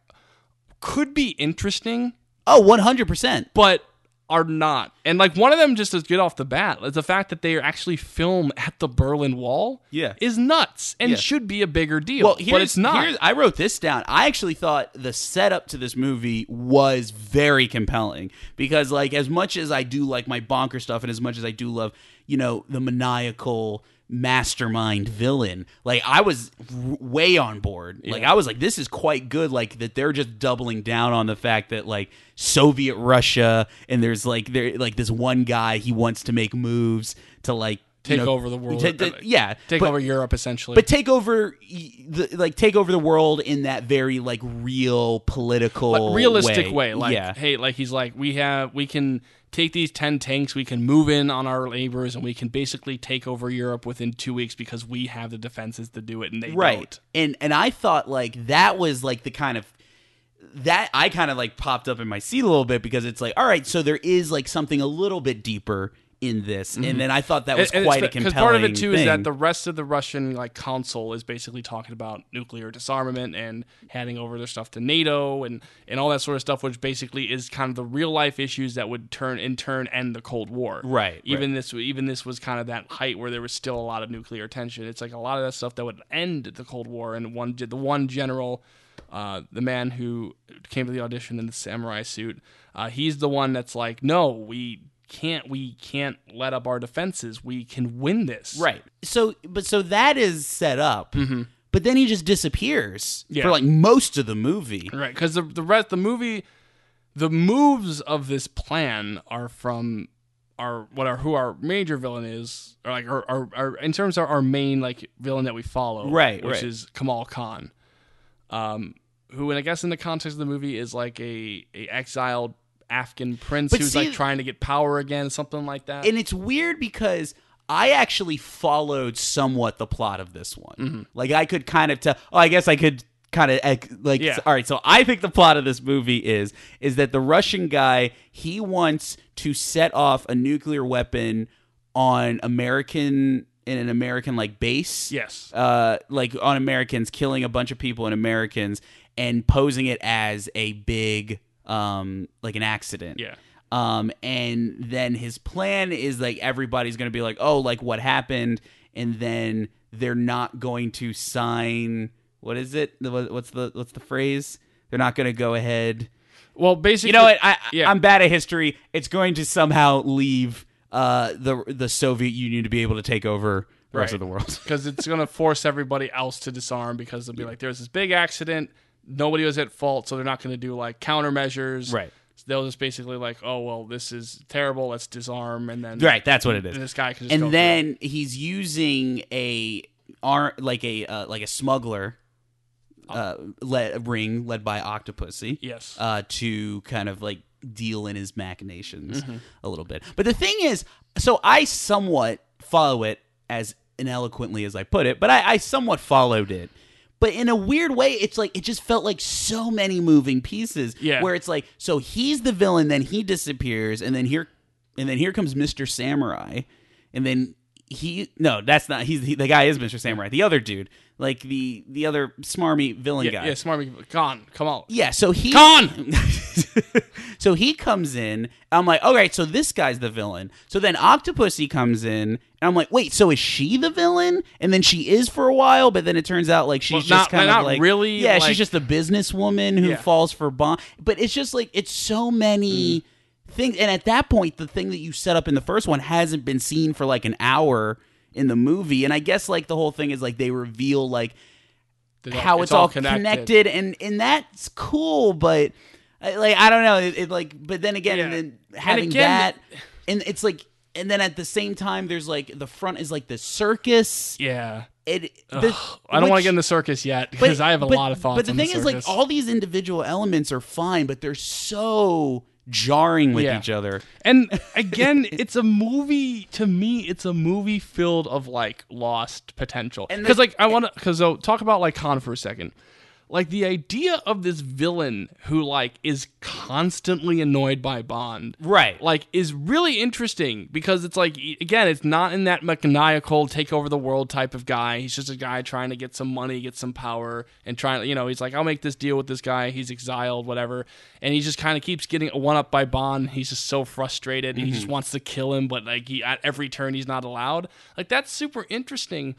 could be interesting, Oh, Oh, one hundred percent. but are not. And like one of them just as good off the bat is the fact that they actually film at the Berlin Wall. Yeah. is nuts and Yeah. should be a bigger deal. Well, here's, but it's not. I wrote this down. I actually thought the setup to this movie was very compelling because, like, as much as I do like my bonker stuff, and as much as I do love, you know, the maniacal mastermind villain, like, I was r- way on board. Like, I was like, this is quite good. Like that they're just doubling down on the fact that like Soviet Russia, and there's like there like this one guy he wants to make moves to like you Take know, over the world. to- to- yeah, take but- over Europe essentially. but take over the like take over the world in that very like real political like, realistic way. Like, yeah hey, like he's like, we have, we can take these ten tanks, we can move in on our neighbors, and we can basically take over Europe within two weeks because we have the defenses to do it, and they right don't. and and i thought like that was like the kind of that i kind of like popped up in my seat a little bit because it's like all right so there is like something a little bit deeper in this and then i thought that was Mm-hmm. And- and quite a it's- compelling part of it too is that the rest of the Russian like council is basically talking about nuclear disarmament and handing over their stuff to NATO and and all that sort of stuff, which basically is kind of the real life issues that would turn in turn end the Cold War. Right, Even this even this was kind of that height where there was still a lot of nuclear tension. It's like a lot of that stuff that would end the Cold War and one did the one general. Uh, the man who came to the audition in the samurai suit, uh, he's the one that's like, no, we can't, we can't let up our defenses. We can win this. right so but so that is set up but then he just disappears Mm-hmm. Yeah. for like most of the movie Right, because the the rest the movie, the moves of this plan are from our what our who our major villain is, or like our, our, our in terms of our main like villain that we follow, Right, Which right. is Kamal Khan, um, who, and I guess in the context of the movie is like a a exiled Afghan prince But who's see- like trying to get power again, something like that. and it's weird because I actually followed somewhat the plot of this one. Mm-hmm. Like I could kind of tell. Oh, I guess I could kind of like. Yeah. All right, so I think the plot of this movie is is that the Russian guy he wants to set off a nuclear weapon on American in an American like base. Yes. Uh, like on Americans, killing a bunch of people in Americans and posing it as a big um like an accident. Yeah. Um, and then his plan is like everybody's gonna be like, oh, like what happened, and then they're not going to sign. What is it? What's the what's the phrase? They're not gonna go ahead. well, basically, You know what? I, yeah. I'm bad at history. It's going to somehow leave uh the the Soviet Union to be able to take over the rest of the world. because it's going to force everybody else to disarm because they'll be like, there's this big accident, nobody was at fault, so they're not going to do like countermeasures. Right. They'll just basically like, oh well, this is terrible. Let's disarm, and then Right, that's what it is. And this guy can just and through then he's using a ar- like a uh, like a smuggler uh le- ring led by Octopussy. Yes. Uh to kind of like deal in his machinations Mm-hmm. a little bit. But the thing is, so I somewhat follow it as ineloquently as I put it, but I, I somewhat followed it. But in a weird way, it's like it just felt like so many moving pieces. Yeah. Where it's like, so he's the villain, then he disappears, and then here and then here comes Mr. Samurai, and then he no, that's not he's he, the guy is Mr. Samurai, the other dude, like the the other smarmy villain yeah, guy. yeah, smart. Khan, come on. Yeah, so he Khan! so he comes in. I'm like, all right, so this guy's the villain. So then Octopussy comes in, and I'm like, wait, so is she the villain? And then she is for a while, but then it turns out like she's Well, just not- kind not of like really, Yeah, like- she's just a businesswoman who Yeah. falls for Bond. But it's just like it's so many Mm. And at that point, the thing that you set up in the first one hasn't been seen for like an hour in the movie, and I guess like the whole thing is like they reveal like It's how it's, all connected. and and that's cool but like i don't know it, it like but then again and then having again, that and it's like and then at the same time there's like the front is like the circus Yeah. it Ugh, the, I don't want to get in the circus yet because I have a but- lot of thoughts. but the thing the is like all these individual elements are fine but they're so jarring with Yeah. each other And again, it's a movie. To me, it's a movie filled of like lost potential. Because like I want to, because so talk about like Khan for a second. Like the idea of this villain who like is constantly annoyed by Bond, Right. Like is really interesting because it's like again, it's not in that maniacal take over the world type of guy. He's just a guy trying to get some money, get some power, and trying. You know, he's like, I'll make this deal with this guy. He's exiled, whatever, and he just kind of keeps getting one up by Bond. He's just so frustrated. and He Mm-hmm. just wants to kill him, but like he, at every turn, he's not allowed. Like that's super interesting.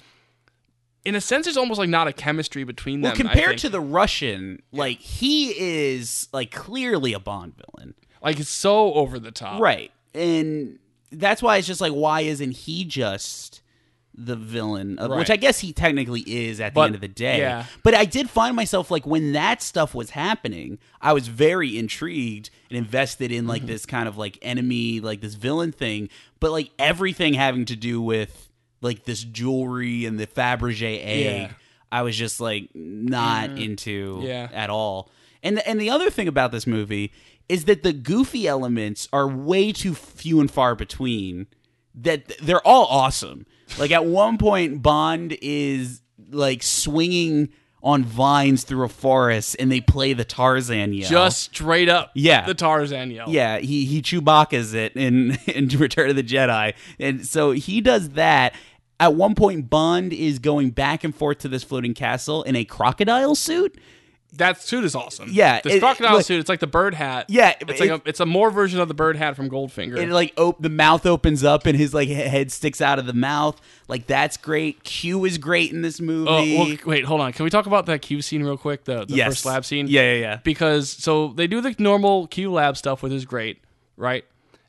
In a sense, there's almost like not a chemistry between well them. I compared to the russian like he is like clearly a bond villain like it's so over the top, Right. And that's why it's just like, why isn't he just the villain? Of, Which I guess he technically is at the But- end of the day. yeah. But I did find myself like when that stuff was happening, I was very intrigued and invested in Mm-hmm. like this kind of like enemy, like this villain thing. But like everything having to do with like this jewelry and the Fabergé egg. Yeah. I was just like not mm-hmm. into Yeah. at all. And and the other thing about this movie is that the goofy elements are way too few and far between. That they're all awesome. Like at one point, Bond is like swinging on vines through a forest, and they play the Tarzan yell. Just straight up, Yeah. the Tarzan yell. Yeah, he he Chewbacca's it in in Return of the Jedi, and so he does that. At one point, Bond is going back and forth to this floating castle in a crocodile suit. That suit is awesome. Yeah, this it- crocodile like- suit. It's like the bird hat. Yeah, it's it- like a, it's a Moore version of the bird hat from Goldfinger. And like, op- the mouth opens up and his like head sticks out of the mouth. Like that's great. Q is great in this movie. oh, well, wait, hold on. Can we talk about that Q scene real quick? The, the Yes. first lab scene. Yeah, yeah, yeah. Because so they do the normal Q lab stuff, which is great, right?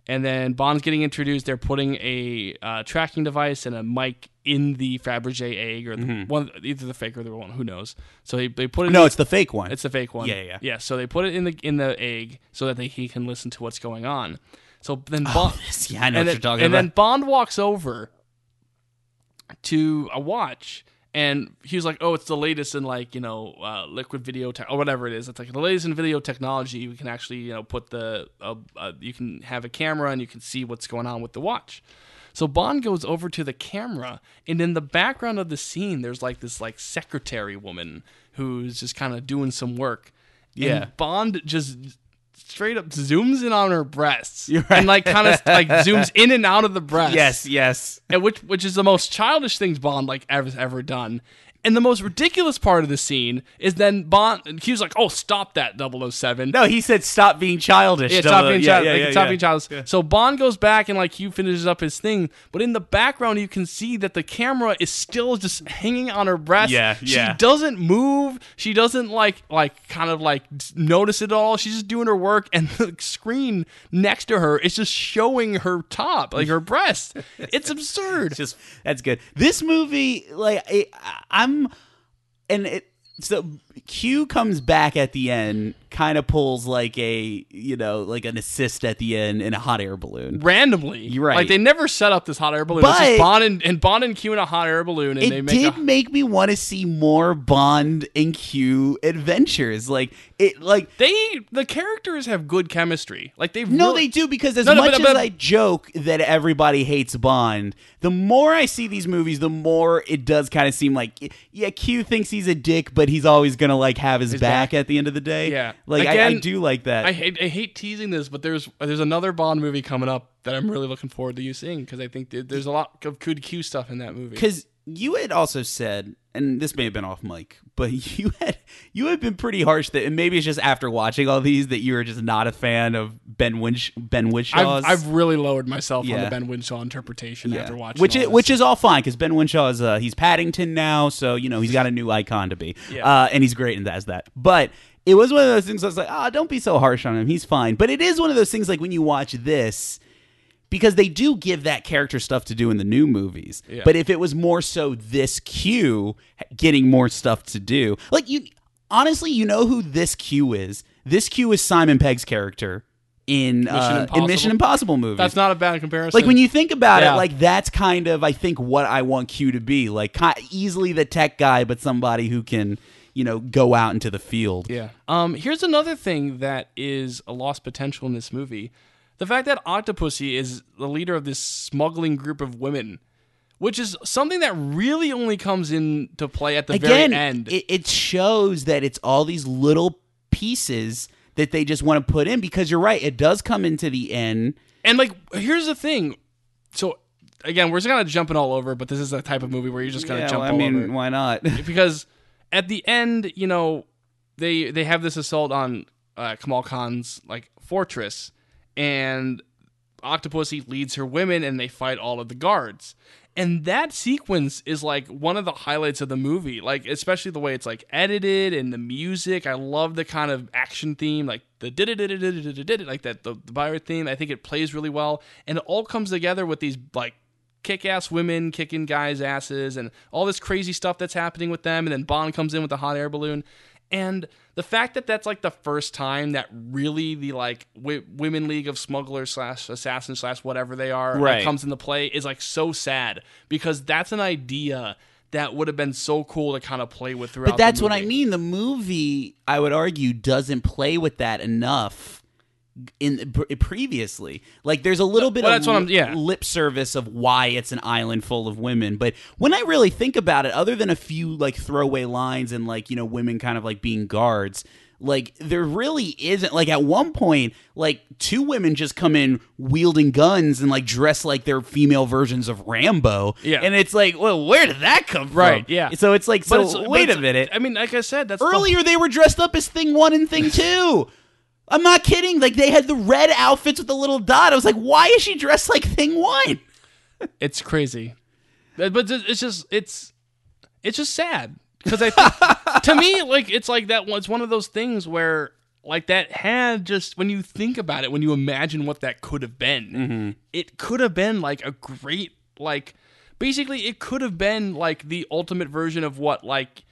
And then Bond's getting introduced. They're putting a uh, tracking device and a mic in the Fabergé egg, or the, one, either the fake or the real one. Who knows? So they, they put it. Mm-hmm. no, in, it's the fake one. It's the fake one. Yeah, yeah. Yeah. So they put it in the in the egg so that they, he can listen to what's going on. So then Bond, this- yeah, I know what then, you're talking and about. then Bond walks over to a watch. And he was like, "Oh, it's the latest in like you know uh, liquid video te- or whatever it is. It's like the latest in video technology. We can actually you know put the uh, uh, you can have a camera and you can see what's going on with the watch." So Bond goes over to the camera, and in the background of the scene, there's like this like secretary woman who's just kind of doing some work. Yeah. And Bond just straight up zooms in on her breasts right. and like kind of like zooms in and out of the breasts. yes, yes. and which which is the most childish things Bond like ever ever done. And the most ridiculous part of the scene is then Bond. and He was like, "Oh, stop that 007. No, he said stop being childish. Yeah, stop being yeah, oh- child. yeah, like, yeah, stop yeah. being childish. So Bond goes back and like Q finishes up his thing, but in the background you can see that the camera is still just hanging on her breast. Yeah, yeah. She doesn't move. She doesn't like like kind of like notice it all. She's just doing her work, and the screen next to her is just showing her top, like her breast. It's absurd. just that's good. This movie, like I, I'm, and it. So Q comes back at the end, kind of pulls like a you know like an assist at the end in a hot air balloon. randomly. You're right. Like they never set up this hot air balloon. it's But- just Bond and, and Bond and Q in a hot air balloon, and It they make did a, make me want to see more Bond and Q adventures. Like it, like they the characters have good chemistry. Like they've No, really- they do because as No, no, much but- but- as I joke that everybody hates Bond, the more I see these movies, the more it does kind of seem like yeah, Q thinks he's a dick, but he's always gonna like have his, His back, back. at the end of the day. Yeah. like I, I do like that. I hate I hate teasing this, but there's there's another Bond movie coming up that I'm really looking forward to you seeing because I think there's a lot of good Q stuff in that movie. because you had also said, and this may have been off mic, but you had you had been pretty harsh that, and maybe it's just after watching all these that you were just not a fan of Ben Winch Ben Winshaw's. I've, I've really lowered myself on the Ben Winshaw interpretation after watching which is, which is all fine because Ben Winshaw is uh, he's Paddington now, so you know he's got a new icon to be, Yeah. uh, and he's great in that as that. But it was one of those things. I was like, ah, don't be so harsh on him. He's fine. But it is one of those things like when you watch this. Because they do give that character stuff to do in the new movies, Yeah. but if it was more so this Q getting more stuff to do, like you, honestly, you know who this Q is? This Q is Simon Pegg's character in uh, in Mission Impossible? Impossible movies. That's not a bad comparison. Like when you think about Yeah. it, like that's kind of I think what I want Q to be, like easily the tech guy, but somebody who can you know go out into the field. Yeah. Um, here's another thing that is a lost potential in this movie. The fact that Octopussy is the leader of this smuggling group of women, which is something that really only comes into play at the Again, very end. It, it shows that it's all these little pieces that they just want to put in because you're right, it does come into the end. and like, here's the thing. So again, we're just kind of jumping all over, but this is a type of movie where you're just kind of Yeah, jump well, I mean, over. why not? because at the end, you know, they they have this assault on uh, Kamal Khan's like fortress, and Octopussy leads her women, and they fight all of the guards. And that sequence is like one of the highlights of the movie, like especially the way it's like edited and the music. I love the kind of action theme, like the did it did it did it did it like that the, the pirate theme. I think it plays really well, and it all comes together with these like kick ass women kicking guys' asses and all this crazy stuff that's happening with them. And then Bond comes in with the hot air balloon. And the fact that that's like the first time that really the like w- women league of smugglers slash assassins slash whatever they are Right. comes into play is like so sad because that's an idea that would have been so cool to kind of play with throughout. But that's what I mean. The movie, I would argue, doesn't play with that enough in previously. Like there's a little uh, bit Well, of that's what I'm- yeah. lip service of why it's an island full of women. But when I really think about it, other than a few like throwaway lines and like you know women kind of like being guards. Like there really isn't like at one point like two women just come in wielding guns and like dress like they're female versions of Rambo Yeah. and it's like well where did that come Right, from yeah. so it's like But so it's- wait a minute I mean, like I said, that's the- Earlier, they were dressed up as Thing One and Thing Two. I'm not kidding. Like they had the red outfits with the little dot. I was like, why is she dressed like Thing One? It's crazy, but it's just it's it's just sad because I think, to me like it's like that. It's one of those things where like that had just when you think about it, when you imagine what that could have been, mm-hmm. it could have been like a great like basically it could have been like the ultimate version of what like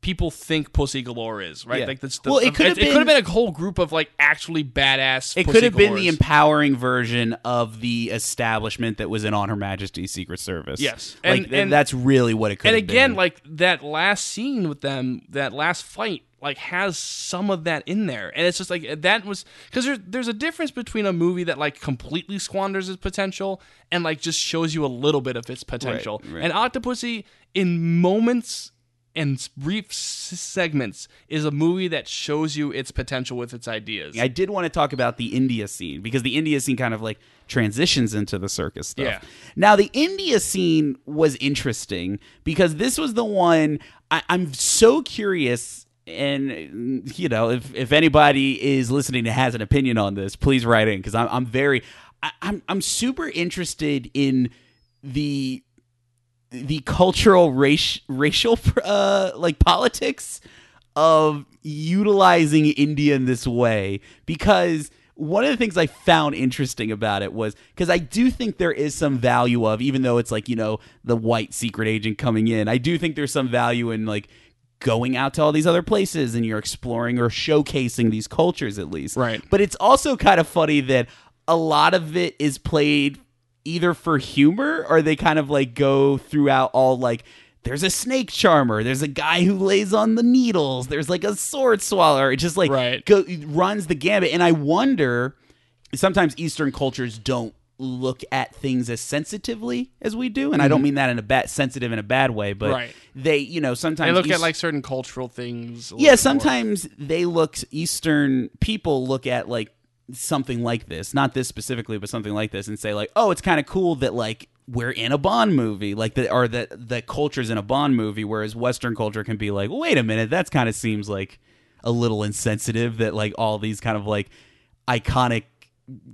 people think Pussy Galore is, right? Yeah. Like that's the, Well, it um, could have it, could have been- been a whole group of like actually badass. It could have been the empowering version of the establishment that was in On Her Majesty's Secret Service. Yes. like And- th- and- that's really what it could. and again, been. like that last scene with them, that last fight, like has some of that in there, and it's just like that was because there's there's a difference between a movie that like completely squanders its potential and like just shows you a little bit of its potential. right. And Octopussy, in moments and s- brief segments, is a movie that shows you its potential with its ideas. I did want to talk about the India scene because the India scene kind of like transitions into the circus stuff. Yeah. Now the India scene was interesting because this was the one I, I'm so curious. And you know, if if anybody is listening and has an opinion on this, please write in because I'm I'm very I, I'm I'm super interested in the the cultural race, racial uh, like politics of utilizing India in this way because one of the things I found interesting about it was because I do think there is some value of even though it's like you know the white secret agent coming in I do think there's some value in like going out to all these other places and you're exploring or showcasing these cultures at least Right. but it's also kind of funny that a lot of it is played either for humor or they kind of like go throughout all like there's a snake charmer there's a guy who lays on the needles there's like a sword swallower it just like Right. go, runs the gambit and i wonder sometimes eastern cultures don't look at things as sensitively as we do and i don't mean that in a bad sensitive in a bad way but Mm-hmm. Right. they you know sometimes I look East- at like certain cultural things. yeah bit more. sometimes they look eastern people look at like something like this not this specifically but something like this and say like oh it's kind of cool that like we're in a bond movie like that or that the culture's in a bond movie whereas western culture can be like wait a minute that's kind of seems like a little insensitive that like all these kind of like iconic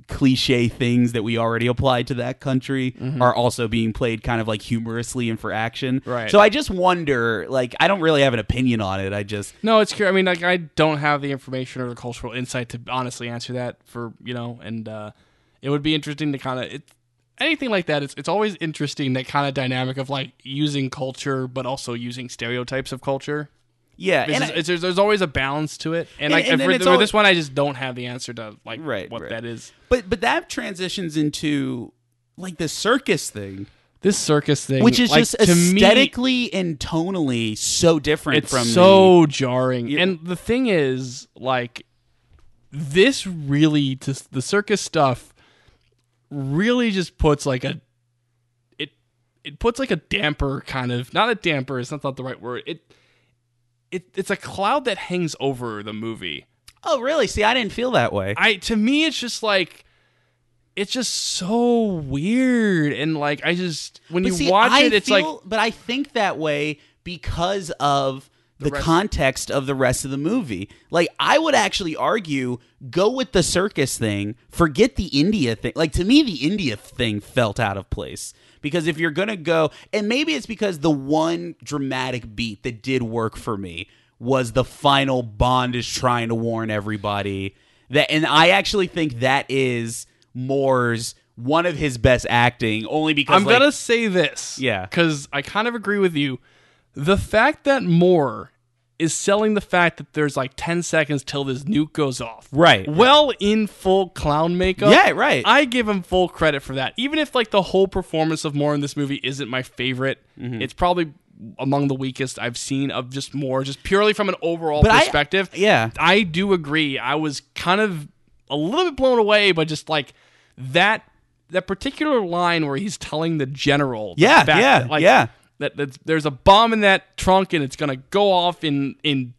cliche things that we already applied to that country are also being played kind of like humorously and for action Right. so i just wonder like i don't really have an opinion on it i just No, it's curious. I mean, like I don't have the information or the cultural insight to honestly answer that for you know, and uh, it would be interesting to kind of it. Anything like that, it's it's always interesting that kind of dynamic of like using culture, but also using stereotypes of culture. Yeah It's and just- I- it's- there's, there's always a balance to it, and, And- like and for, for this one, I just don't have the answer to like Right, what right. that is. but but that transitions into like the circus thing This circus thing, which is like, just to me, aesthetically and tonally so different it's from so jarring. Yeah. And the thing is, like, this really just the circus stuff really just puts like a it it puts like a damper kind of not a damper. It's not, not the right word. It it it's a cloud that hangs over the movie. oh really see i didn't feel that way I to me, it's just like. It's just so weird, and like I just when But you see, watch I it, it's feel- like but i think that way because of the, rest- context of the rest of the movie like i would actually argue go with the circus thing forget the india thing like to me the india thing felt out of place because if you're gonna go and maybe it's because the one dramatic beat that did work for me was the final bond is trying to warn everybody that and i actually think that is moore's one of his best acting only because I'm like, gonna say this, Yeah. because I kind of agree with you. The fact that Moore is selling the fact that there's like 10 seconds till this nuke goes off, Right. Well, in full clown makeup, Yeah, right. I give him full credit for that. Even if like the whole performance of Moore in this movie isn't my favorite, Mm-hmm. it's probably among the weakest I've seen of just Moore, just purely from an overall But I- perspective. yeah. I do agree. I was kind of a little bit blown away, but just like that that particular line where he's telling the general, Yeah, fact yeah, that, like, yeah. That, that there's a bomb in that trunk and it's gonna go off in in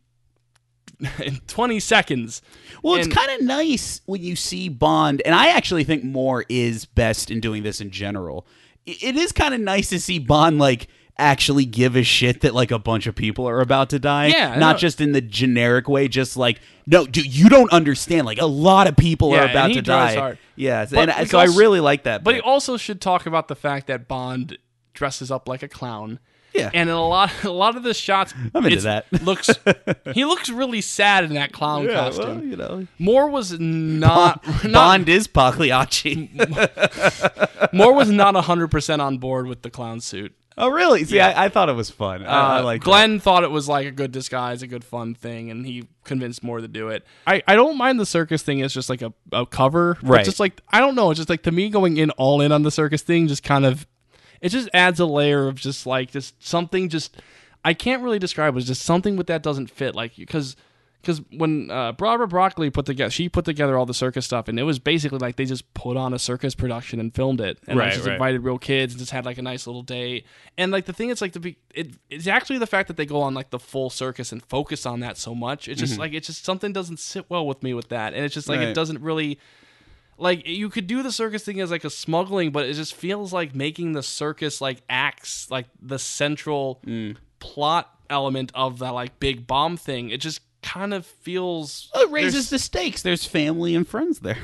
in 20 seconds. Well, And- it's kind of nice when you see Bond, and I actually think Moore is best in doing this in general. It is kind of nice to see Bond like actually give a shit that like a bunch of people are about to die. Yeah, not just in the generic way, just like no, dude, you don't understand. Like a lot of people Yeah, are about to die. hard. Yes, But and we so I really like that. But bit. he also should talk about the fact that Bond dresses up like a clown. Yeah. And in a lot a lot of the shots I'm into that. looks he looks really sad in that clown yeah, costume. well, you know, Moore was not, not Bond is Pagliacci. Moore was not 100% on board with the clown suit. Oh, really? See, I, I thought it was fun. I, I Uh, like Glenn thought it was like a good disguise, a good fun thing, and he convinced Moore to do it. I, I don't mind the circus thing. It's just like a, a cover, Right. Just like I don't know. It's just like to me going in all in on the circus thing just kind of it just adds a layer of just like just something just I can't really describe. it. It's just something with that doesn't fit. Like because because when uh, Barbara Broccoli put together, she put together all the circus stuff, and it was basically like they just put on a circus production and filmed it, and like, Right, just right. invited real kids and just had like a nice little day. And like the thing, it's like the be, it, it's actually the fact that they go on like the full circus and focus on that so much. It's just like it's just something doesn't sit well with me with that, and it's just like it doesn't really like you could do the circus thing as like a smuggling, but it just feels like making the circus like acts like the central Mm. plot element of that like big bomb thing. It just kind of feels It raises the stakes. There's family and friends there.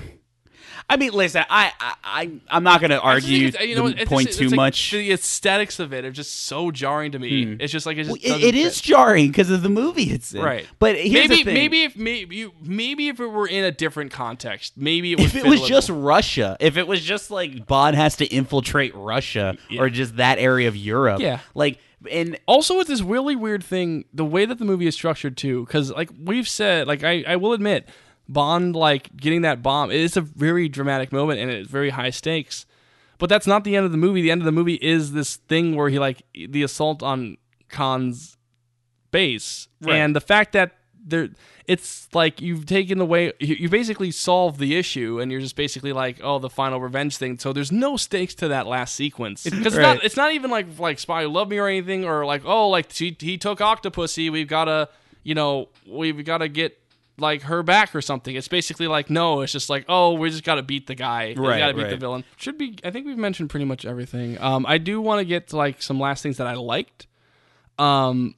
I mean, listen, I, I, I I'm not going to I just think argue it's- uh, you the know, it's point too like much. The aesthetics of it are just so jarring to me. Hmm. It's just like it just Well, it, it is jarring because of the movie it's in. right. But here's maybe the thing. maybe if maybe you maybe if it were in a different context, maybe it if it was just Russia, if it was just like Bond has to infiltrate Russia or just that area of Europe, Yeah. like and also with this really weird thing the way that the movie is structured too because like we've said like I, I will admit bond like getting that bomb it is a very dramatic moment and it's very high stakes. But that's not the end of the movie. The end of the movie is this thing where he like the assault on khan's base. Right. and the fact that there it's like you've taken away you, you basically solved the issue and you're just basically like oh the final revenge thing. So there's no stakes to that last sequence. Because it's Right. not it's not even like like spy who loved me or anything or like oh like he, he took octopussy we've gotta you know we've gotta get like her back or something it's basically like no it's just like oh we just gotta beat the guy we Right, gotta beat the villain should be i think we've mentioned pretty much everything um i do want to get to like some last things that i liked um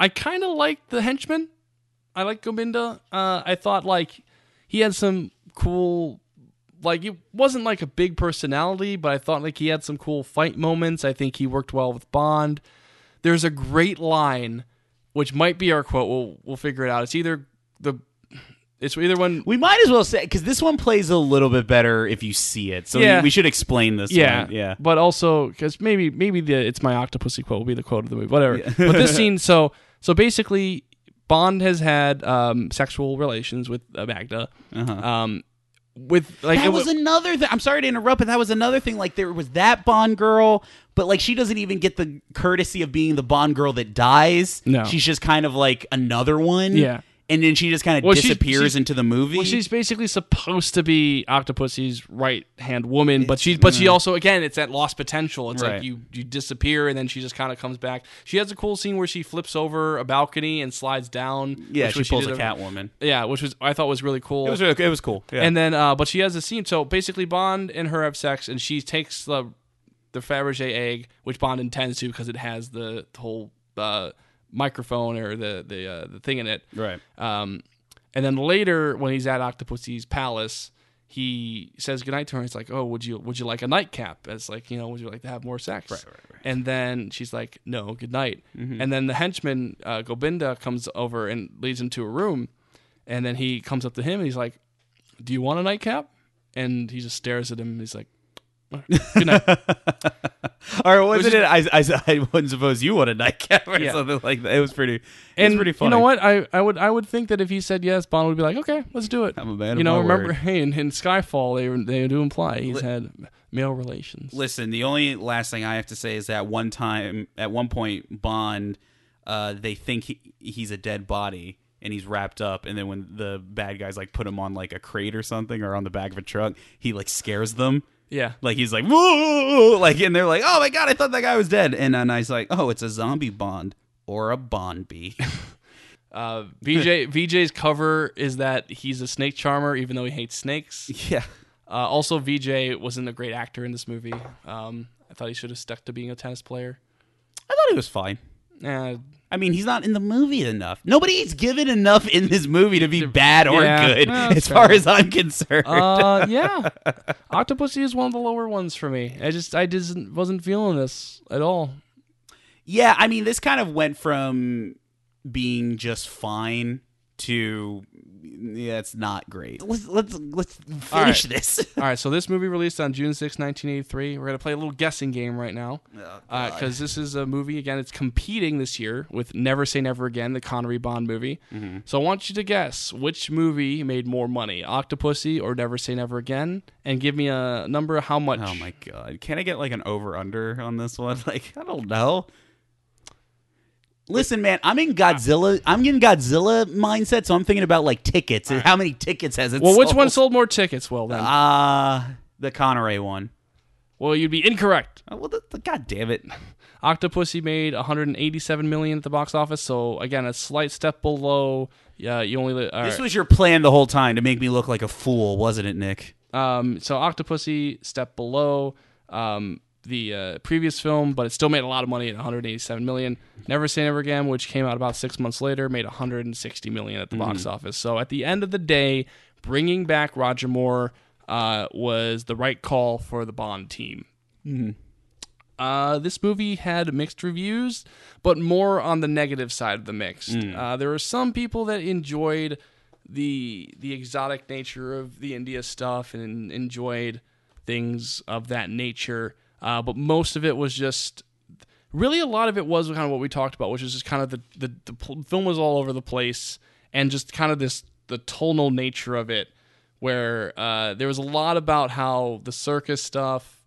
i kind of liked the henchman I like Gobinda. Uh, I thought like he had some cool, like it wasn't like a big personality, but I thought like he had some cool fight moments. I think he worked well with Bond. There's a great line, which might be our quote. We'll we'll figure it out. It's either the, it's either one. we might as well say because this one plays a little bit better if you see it. So Yeah. we should explain this. yeah, one. yeah. But also because maybe maybe the it's my octopussy quote will be the quote of the movie, whatever. but this scene, so so basically, Bond has had um, sexual relations with uh, Magda. Um, with like Uh-huh. That it was wa- another thing. I'm sorry to interrupt, but that was another thing. Like there was that Bond girl, but like she doesn't even get the courtesy of being the Bond girl that dies. No. she's just kind of like another one. Yeah. And then she just kind of Well, disappears she's- into the movie. Well, she's basically supposed to be Octopussy's right hand woman, but she but she also again it's that lost potential. It's Right. like you you disappear and then she just kind of comes back. She has a cool scene where she flips over a balcony and slides down. yeah, which she was- pulls a did Catwoman. Yeah, which was I thought was really cool. It was really, it was cool. Yeah. And then, uh, but she has a scene. So basically, Bond and her have sex, and she takes the the Fabergé egg, which Bond intends to because it has the whole uh, microphone or the the uh, the thing in it. Right. Um, and then later, when he's at Octopussy's palace, he says goodnight to her. He's like, "Oh, would you would you like a nightcap?" It's like, you know, would you like to have more sex? Right, right, right. And then she's like, "No, good night." And then the henchman uh, Gobinda comes over and leads him to a room, and then he comes up to him and he's like, "Do you want a nightcap?" And he just stares at him. and He's like, "All right, "Good night." or wasn't was it? I, I, I wouldn't suppose you want a nightcap or Yeah. something like that. It was pretty. It and was pretty funny. you know what? I, I would I would think that if he said yes, Bond would be like, "Okay, let's do it." I'm a man of You know, my remember? word. Hey, in, in Skyfall, they they do imply he's had male relations. Listen, the only last thing I have to say is that one time, at one point, Bond, uh, they think he, he's a dead body and he's wrapped up, and then when the bad guys like put him on like a crate or something or on the back of a truck, he like scares them. Yeah. Like he's like, whoa, like, and they're like, oh my god, I thought that guy was dead, and then I was like, oh, it's a zombie Bond or a Bond bee. Uh, VJ VJ's cover is that he's a snake charmer, even though he hates snakes. yeah. Uh, also, VJ wasn't a great actor in this movie. Um, I thought he should have stuck to being a tennis player. I thought he was fine. Eh, I mean, he's not in the movie enough. Nobody's given enough in this movie to be bad or Yeah. good, that's as far fair. as I'm concerned. uh, yeah, Octopussy is one of the lower ones for me. I just I just wasn't feeling this at all. Yeah, I mean, this kind of went from being just fine to yeah, it's not great. Let's let's let's finish right. this. All right, so this movie released on June 6, 1983. We're going to play a little guessing game right now. Oh, Because this is a movie, again, it's competing this year with Never Say Never Again, the Connery Bond movie. Mm-hmm. So I want you to guess which movie made more money, Octopussy or Never Say Never Again? And give me a number, how much. Oh my god! Can I get like an over under on this one? Like I don't know. Listen, man, I'm in Godzilla. I'm in Godzilla mindset, so I'm thinking about like tickets and how many tickets has it. Well, which sold? one sold more tickets? Well, then. Uh the Connery one. well, you'd be incorrect. Oh, well, the, the, God damn it! Octopussy made 187 million at the box office. So again, a slight step below. Yeah, you only. li- all This right. was your plan the whole time to make me look like a fool, wasn't it, Nick? Um, so Octopussy step below um, the uh, previous film, but it still made a lot of money at 187 million. Never Say Never Again, which came out about six months later, made 160 million at the box office. So at the end of the day, bringing back Roger Moore uh, was the right call for the Bond team. Uh, this movie had mixed reviews, but more on the negative side of the mixed. Uh, there were some people that enjoyed the the exotic nature of the India stuff and enjoyed things of that nature, uh, but most of it was just really a lot of it was kind of what we talked about, which is just kind of the the, the film was all over the place and just kind of this the tonal nature of it, where uh, there was a lot about how the circus stuff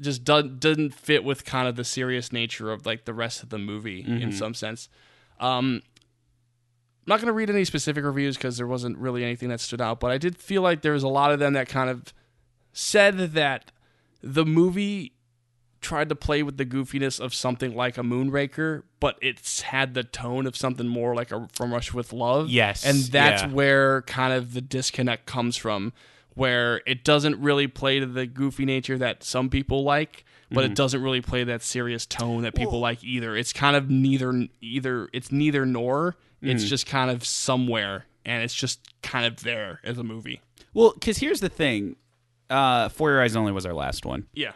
just do- didn't fit with kind of the serious nature of like the rest of the movie in some sense. Um, I'm not going to read any specific reviews because there wasn't really anything that stood out, but I did feel like there was a lot of them that kind of said that the movie tried to play with the goofiness of something like a Moonraker, but it's had the tone of something more like a From Russia with Love. Yes, and that's yeah. where kind of the disconnect comes from, where it doesn't really play to the goofy nature that some people like, but it doesn't really play that serious tone that people like either. It's kind of neither either. It's neither nor. It's just kind of somewhere, and it's just kind of there as a movie. Well, because here's the thing. Uh, For Your Eyes Only was our last one. Yeah.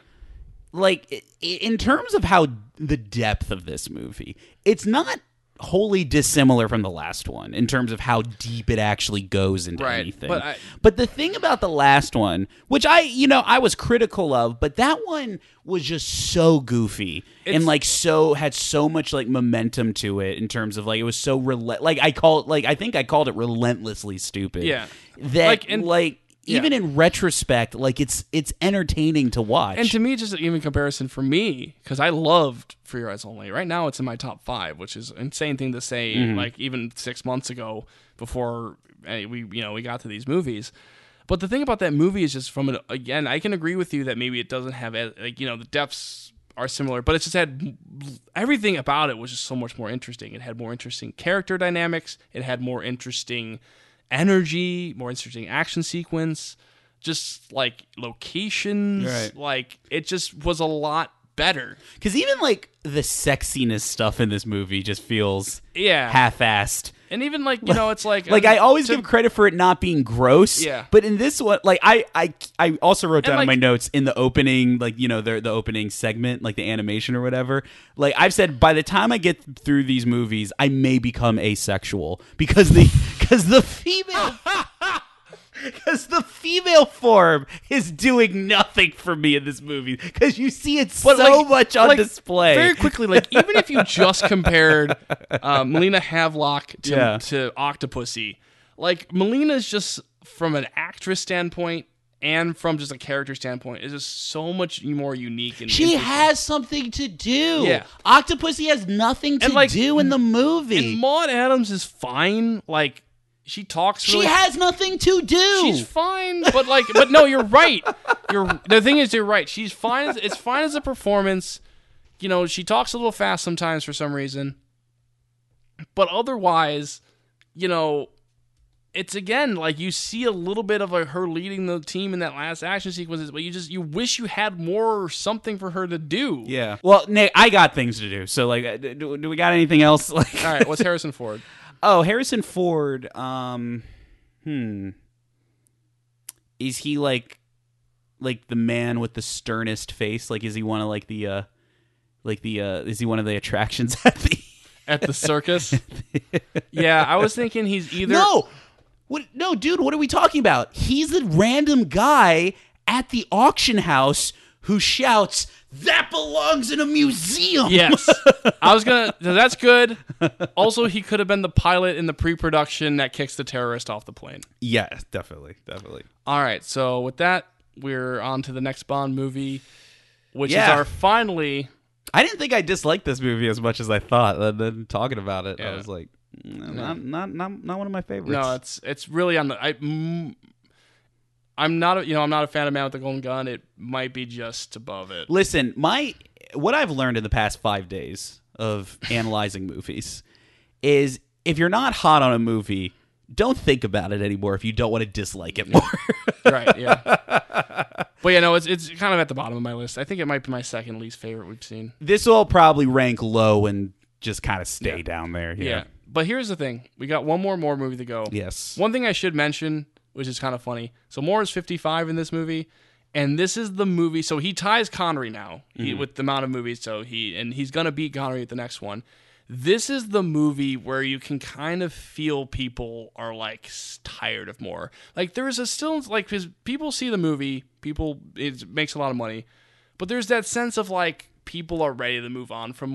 Like in terms of how the depth of this movie, it's not wholly dissimilar from the last one in terms of how deep it actually goes into Right, anything. but I- but the thing about the last one, which I, you know, I was critical of, but that one was just so goofy and like so had so much like momentum to it in terms of like it was so rel- like I call it like I think I called it relentlessly stupid. Yeah. that Like, like, and- yeah. even in retrospect, like it's it's entertaining to watch. And to me, just an even comparison for me, because I loved For Your Eyes Only. Right now, it's in my top five, which is an insane thing to say. Mm-hmm. Like even six months ago, before we you know we got to these movies. But the thing about that movie is just from it again, I can agree with you that maybe it doesn't have like you know the depths are similar, but it's just had everything about it was just so much more interesting. It had more interesting character dynamics. It had more interesting energy, more interesting action sequence, just like locations. Right. Like it just was a lot better. Because even like the sexiness stuff in this movie just feels Yeah. half-assed. And even like, you know, it's like Like um, I always to- give credit for it not being gross. Yeah. But in this one, like I I I also wrote down in my notes in the opening, like you know the the opening segment, like the animation or whatever. Like I've said, by the time I get through these movies, I may become asexual because the because the female. Because the female form is doing nothing for me in this movie. Because you see it so like- much on like, display. Very quickly, like even if you just compared uh, Melina Havelock to, Yeah. to Octopussy, like Melina's just from an actress standpoint and from just a character standpoint is just so much more unique and She has something to do. Yeah. Octopussy has nothing to like, do in the movie. And Maud Adams is fine. Like she talks. she has nothing to do. She's fine, but like, but no, you're right. You're the thing is, you're right. She's fine. As, it's fine as a performance. You know, she talks a little fast sometimes for some reason, but otherwise, you know, it's again like you see a little bit of like, her leading the team in that last action sequences, but you just you wish you had more or something for her to do. yeah. Well, Nick, I got things to do. So, like, uh, do, do we got anything else? Like, All right, what's Harrison Ford? Oh, Harrison Ford. Um, hmm. Is he like, like the man with the sternest face? Like, is he one of like the, uh, like the, uh, is he one of the attractions at the? at the circus. yeah, I was thinking he's either No, what? No, dude, what are we talking about? He's a random guy at the auction house who shouts, "That belongs in a museum." Yes, I was gonna. That's good. Also, he could have been the pilot in the pre-production that kicks the terrorist off the plane. yeah, definitely, definitely. All right, so with that, we're on to the next Bond movie, which is our finally. I didn't think I disliked this movie as much as I thought. And then talking about it, I was like, mm, not, not, not, not one of my favorites. No, it's it's really on the. I, mm, I'm not. A, you know, I'm not a fan of Man with the Golden Gun. It might be just above it. Listen, my what I've learned in the past five days of analyzing movies is if you're not hot on a movie, don't think about it anymore. If you don't want to dislike it more, right? Yeah. but yeah, no, it's it's kind of at the bottom of my list. I think it might be my second least favorite we've seen. this will probably rank low and just kind of stay Yeah. down there. Yeah. Yeah. But here's the thing: we got one more more movie to go. Yes. One thing I should mention, which is kind of funny. So Moore is 55 in this movie, and this is the movie. So he ties Connery now he, mm-hmm. with the amount of movies. So he and he's gonna beat Connery at the next one. This is the movie where you can kind of feel people are like tired of Moore. Like there's a still like because people see the movie, people it makes a lot of money, but there's that sense of like people are ready to move on from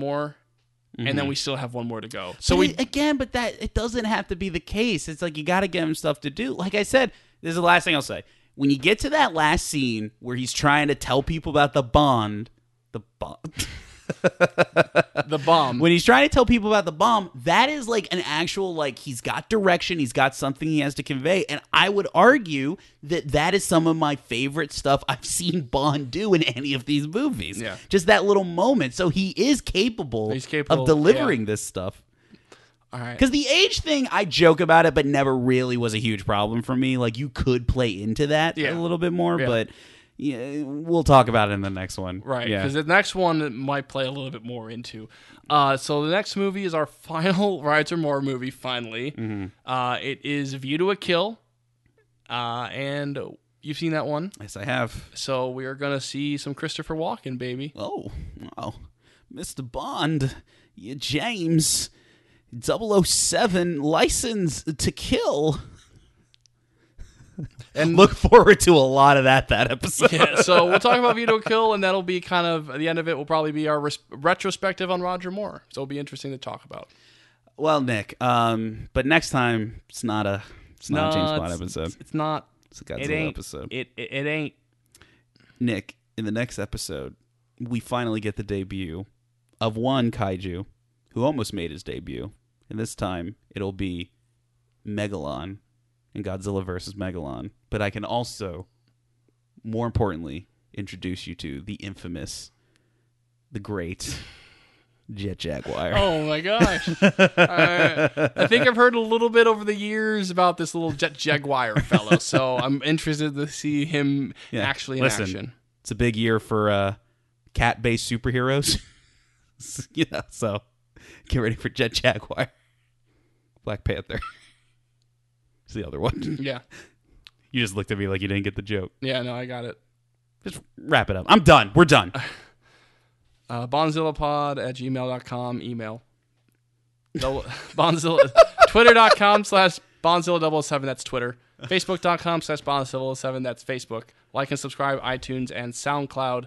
Moore. And then mm-hmm. we still have one more to go. So So we again, but that it doesn't have to be the case. It's like you got to get him stuff to do. Like I said, this is the last thing I'll say. When you get to that last scene where he's trying to tell people about the bond, the bond. the bomb. when he's trying to tell people about the bomb, that is like an actual like he's got direction, he's got something he has to convey, and I would argue that that is some of my favorite stuff I've seen Bond do in any of these movies. Yeah. just that little moment. So he is capable, He's capable, of delivering this stuff. All right. Because the age thing, I joke about it, but never really was a huge problem for me. Like you could play into that Yeah. a little bit more, Yeah. but yeah, we'll talk about it in the next one. Right, Yeah. because the next one might play a little bit more into. Uh, so the next movie is our final Roger Moore movie. Finally, Mm-hmm. uh, it is View to a Kill, uh, and you've seen that one. yes, I have. So we are gonna see some Christopher Walken, baby. Oh, oh, Mr. Bond, you James, 007 license to kill. And Look forward to a lot of that that episode. yeah, so we'll talk about View to Kill, and that'll be kind of the end of it. Will probably be our res- retrospective on Roger Moore. So it'll be interesting to talk about. Well, Nick, um, but next time it's not a it's not a James Bond it's- episode. It's not. It's a It Godzilla ain't. episode. It, it it ain't. Nick, in the next episode, we finally get the debut of one kaiju who almost made his debut. And this time it'll be Megalon in Godzilla versus Megalon. But I can also, more importantly, introduce you to the infamous, the great Jet Jaguar. Oh my gosh! I, I think I've heard a little bit over the years about this little Jet Jaguar fellow, so I'm interested to see him Yeah. actually in Listen, action. It's a big year for uh, cat-based superheroes. know, so get ready for Jet Jaguar, Black Panther. It's the other one. Yeah, You just looked at me like you didn't get the joke. yeah, no, I got it. Just wrap it up. I'm done. We're done. Uh, bondzillapod at gmail.com, email. Double, Bondzilla, twitter.com slash Bondzilla007, that's Twitter. Facebook.com slash Bondzilla007, that's Facebook. Like and subscribe, iTunes and SoundCloud.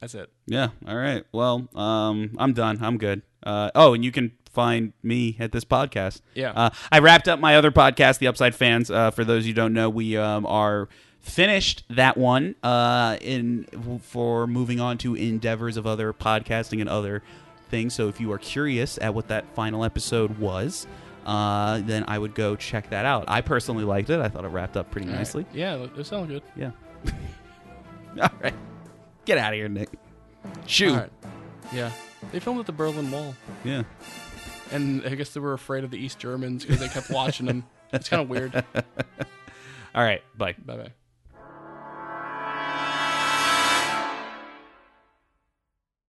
That's it. Yeah. All right. Well, um, I'm done. I'm good. Uh, oh, and you can find me at this podcast. Yeah. Uh, I wrapped up my other podcast, The Upside Fans. Uh, for those you don't know, we um, are finished that one uh, in for moving on to endeavors of other podcasting and other things. So if you are curious at what that final episode was, uh, then I would go check that out. I personally liked it. I thought it wrapped up pretty nicely. Yeah, it sounds good. Yeah. All right. Get out of here, Nick. Shoot. All right. Yeah. They filmed at the Berlin Wall. Yeah. And I guess they were afraid of the East Germans because they kept watching them. It's kind of weird. All right. Bye. Bye bye.